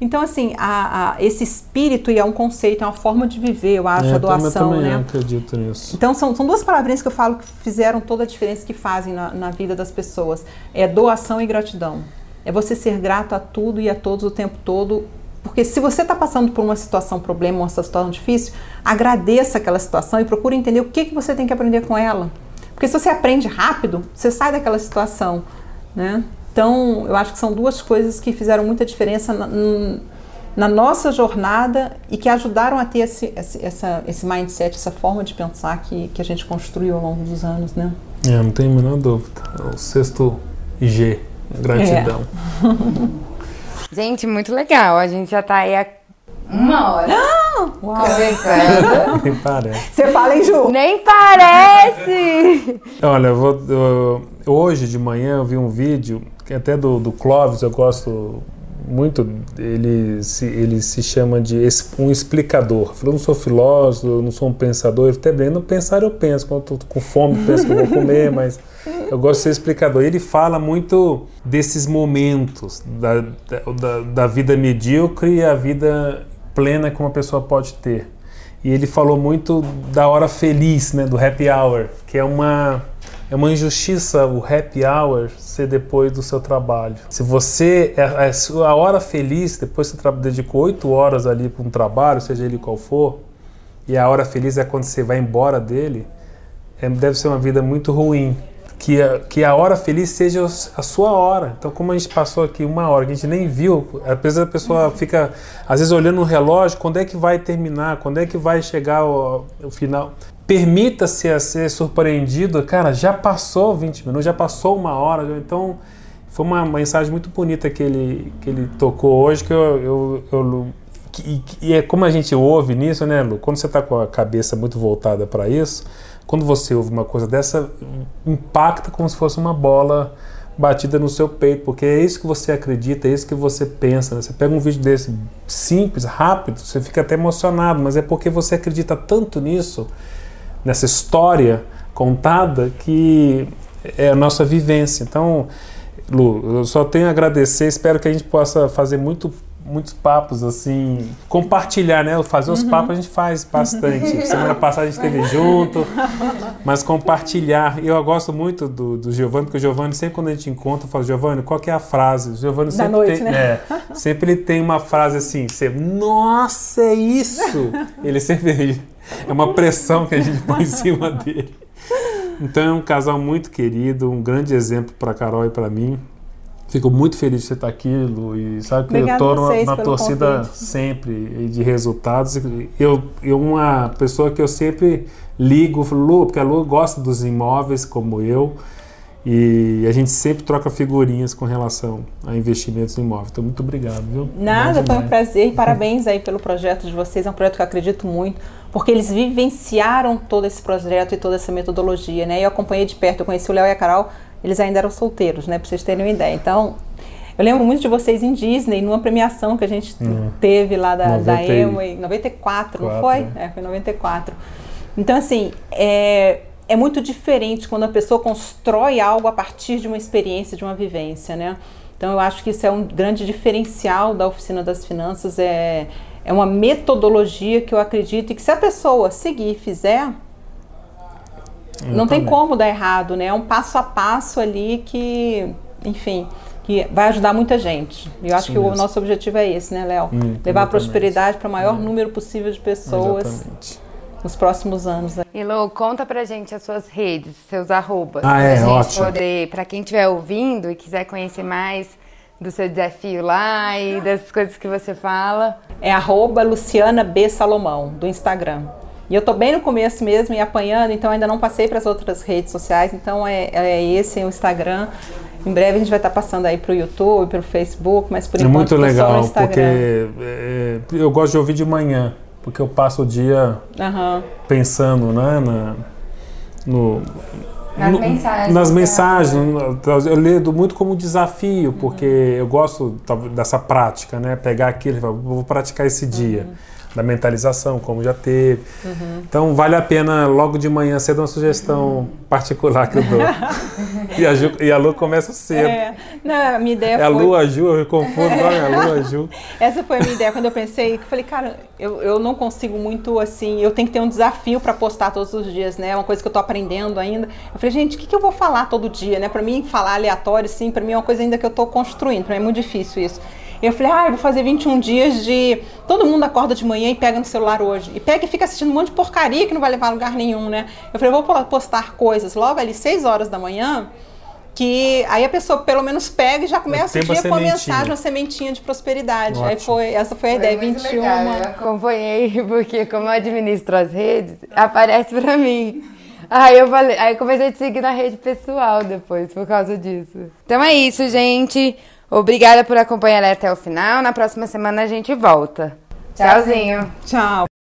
então assim, a- a- esse espírito e é um conceito, é uma forma de viver, eu acho, É, a doação, eu também né? acredito nisso. Então são, são duas palavrinhas que eu falo que fizeram toda a diferença que fazem na, na vida das pessoas. É doação e gratidão. É você ser grato a tudo e a todos o tempo todo. Porque se você está passando por uma situação, problema, uma situação difícil, agradeça aquela situação e procure entender o que, que você tem que aprender com ela. Porque se você aprende rápido, você sai daquela situação. Né? Então, eu acho que são duas coisas que fizeram muita diferença na, na nossa jornada e que ajudaram a ter esse, esse, essa, esse mindset, essa forma de pensar que, que a gente construiu ao longo dos anos, né? É, não tem a menor dúvida. É o sexto G, gratidão. Gente, muito legal. A gente já tá aí há uma hora Uau! Nem parece. Você fala, hein, Ju? Nem parece! Olha, eu vou, eu- hoje de manhã eu vi um vídeo, que até do, do Clóvis, eu gosto muito, ele se, ele se chama de um explicador. Eu eu não sou filósofo, eu não sou um pensador, eu até bem, não pensar eu penso, quando eu tô com fome penso que eu vou comer, mas eu gosto de ser explicador. Ele fala muito desses momentos da, da- da vida medíocre e a vida plena que uma pessoa pode ter. E ele falou muito da hora feliz, né, do happy hour, que é uma é uma injustiça o happy hour ser depois do seu trabalho. Se você é a sua hora feliz depois que você dedicou oito horas ali para um trabalho, seja ele qual for, e a hora feliz é quando você vai embora dele, é, deve ser uma vida muito ruim. Que a, que a hora feliz seja a sua hora. Então, como a gente passou aqui uma hora que a gente nem viu, às vezes a pessoa fica, às vezes, olhando no relógio, quando é que vai terminar, quando é que vai chegar o, o final. Permita-se a ser surpreendido. Cara, já passou 20 minutos, já passou uma hora. Então, foi uma mensagem muito bonita que ele, que ele tocou hoje, que eu, eu, eu que- e é como a gente ouve nisso, né, Lu? Quando você está com a cabeça muito voltada para isso, quando você ouve uma coisa dessa, impacta como se fosse uma bola batida no seu peito, porque é isso que você acredita, é isso que você pensa. né? Você pega um vídeo desse simples, rápido, você fica até emocionado, mas é porque você acredita tanto nisso, nessa história contada, que é a nossa vivência. Então, Lu, eu só tenho a agradecer, espero que a gente possa fazer muito muitos papos assim, compartilhar, né? Fazer os papos a gente faz bastante. Semana passada a gente esteve junto, mas compartilhar. Eu gosto muito do, do Giovanni, porque o Giovanni sempre quando a gente encontra, eu falo, Giovanni, qual que é a frase? O Giovanni sempre noite, tem, né? é, sempre ele tem uma frase assim, você, nossa, é isso! Ele sempre é uma pressão que a gente põe em cima dele. Então é um casal muito querido, um grande exemplo para Carol e para mim. Fico muito feliz de você estar aqui, Lu, e sabe que Obrigada eu estou na torcida convite. sempre de resultados. Eu, eu uma pessoa que eu sempre ligo, Lu, porque a Lu gosta dos imóveis como eu, e a gente sempre troca figurinhas com relação a investimentos em imóveis. Então, muito obrigado, viu? Nada, foi um prazer e parabéns aí pelo projeto de vocês. É um projeto que eu acredito muito, porque eles vivenciaram todo esse projeto e toda essa metodologia, né? Eu acompanhei de perto, eu conheci o Léo e a Carol, eles ainda eram solteiros, né? Pra vocês terem uma ideia. Então, eu lembro muito de vocês em Disney, numa premiação que a gente teve lá da, da 90 e- Amway, 94, não foi? né? É, foi 94. Então, assim, é, é muito diferente quando a pessoa constrói algo a partir de uma experiência, de uma vivência, né? Então, eu acho que isso é um grande diferencial da Oficina das Finanças, é, é uma metodologia que eu acredito e que se a pessoa seguir e fizer, não tem como dar errado, né? É um passo a passo ali que, enfim, que vai ajudar muita gente. E eu acho Isso que o mesmo. nosso objetivo é esse, né, Léo? Hum, Levar a prosperidade para o maior É. número possível de pessoas. Exatamente. nos próximos anos. E Lô, conta pra gente as suas redes, seus arrobas. Ah, é, pra gente ótimo. poder, pra quem estiver ouvindo e quiser conhecer mais do seu desafio lá e das coisas que você fala. É arroba Luciana B. Salomão, do Instagram. E eu tô bem no começo mesmo e apanhando, então ainda não passei para as outras redes sociais, então é, é esse o Instagram. Em breve a gente vai estar passando aí pro YouTube, pro Facebook, mas por É enquanto muito só no legal, Instagram. porque é, eu gosto de ouvir de manhã, porque eu passo o dia Aham. pensando né, na, no, Nas no- mensagens, Nas mensagens, eu leio muito como desafio, porque eu gosto dessa prática, né? Pegar aquilo e falar, vou praticar esse dia. Da mentalização, como já teve. Então vale a pena logo de manhã cedo uma sugestão particular que eu dou. e, a Ju, e a Lu começa cedo. É. Não, a minha ideia É a foi... Lu, a Ju, eu me confundo, não é a Lu, a Ju. Essa foi a minha ideia quando eu pensei, que eu falei, cara, eu, eu não consigo muito assim, eu tenho que ter um desafio para postar todos os dias, né? É uma coisa que eu tô aprendendo ainda. Eu falei, gente, o que, que eu vou falar todo dia, né? Para mim, falar aleatório, sim, para mim é uma coisa ainda que eu tô construindo, para mim é muito difícil isso. E eu falei, ah, eu vou fazer 21 dias de. Todo mundo acorda de manhã e pega no celular hoje. E pega e fica assistindo um monte de porcaria que não vai levar a lugar nenhum, né? Eu falei, eu vou postar coisas logo ali, 6 horas da manhã, que aí a pessoa pelo menos pega e já começa o a dia com uma sementinha. mensagem, uma sementinha de prosperidade. Aí Ótimo. foi, essa foi a ideia, Foi muito 21. legal, Eu acompanhei, porque como eu administro as redes, aparece pra mim. Aí eu falei, aí eu comecei a te seguir na rede pessoal depois, por causa disso. Então é isso, gente. Obrigada por acompanhar até o final. Na próxima semana a gente volta. Tchauzinho. Tchau.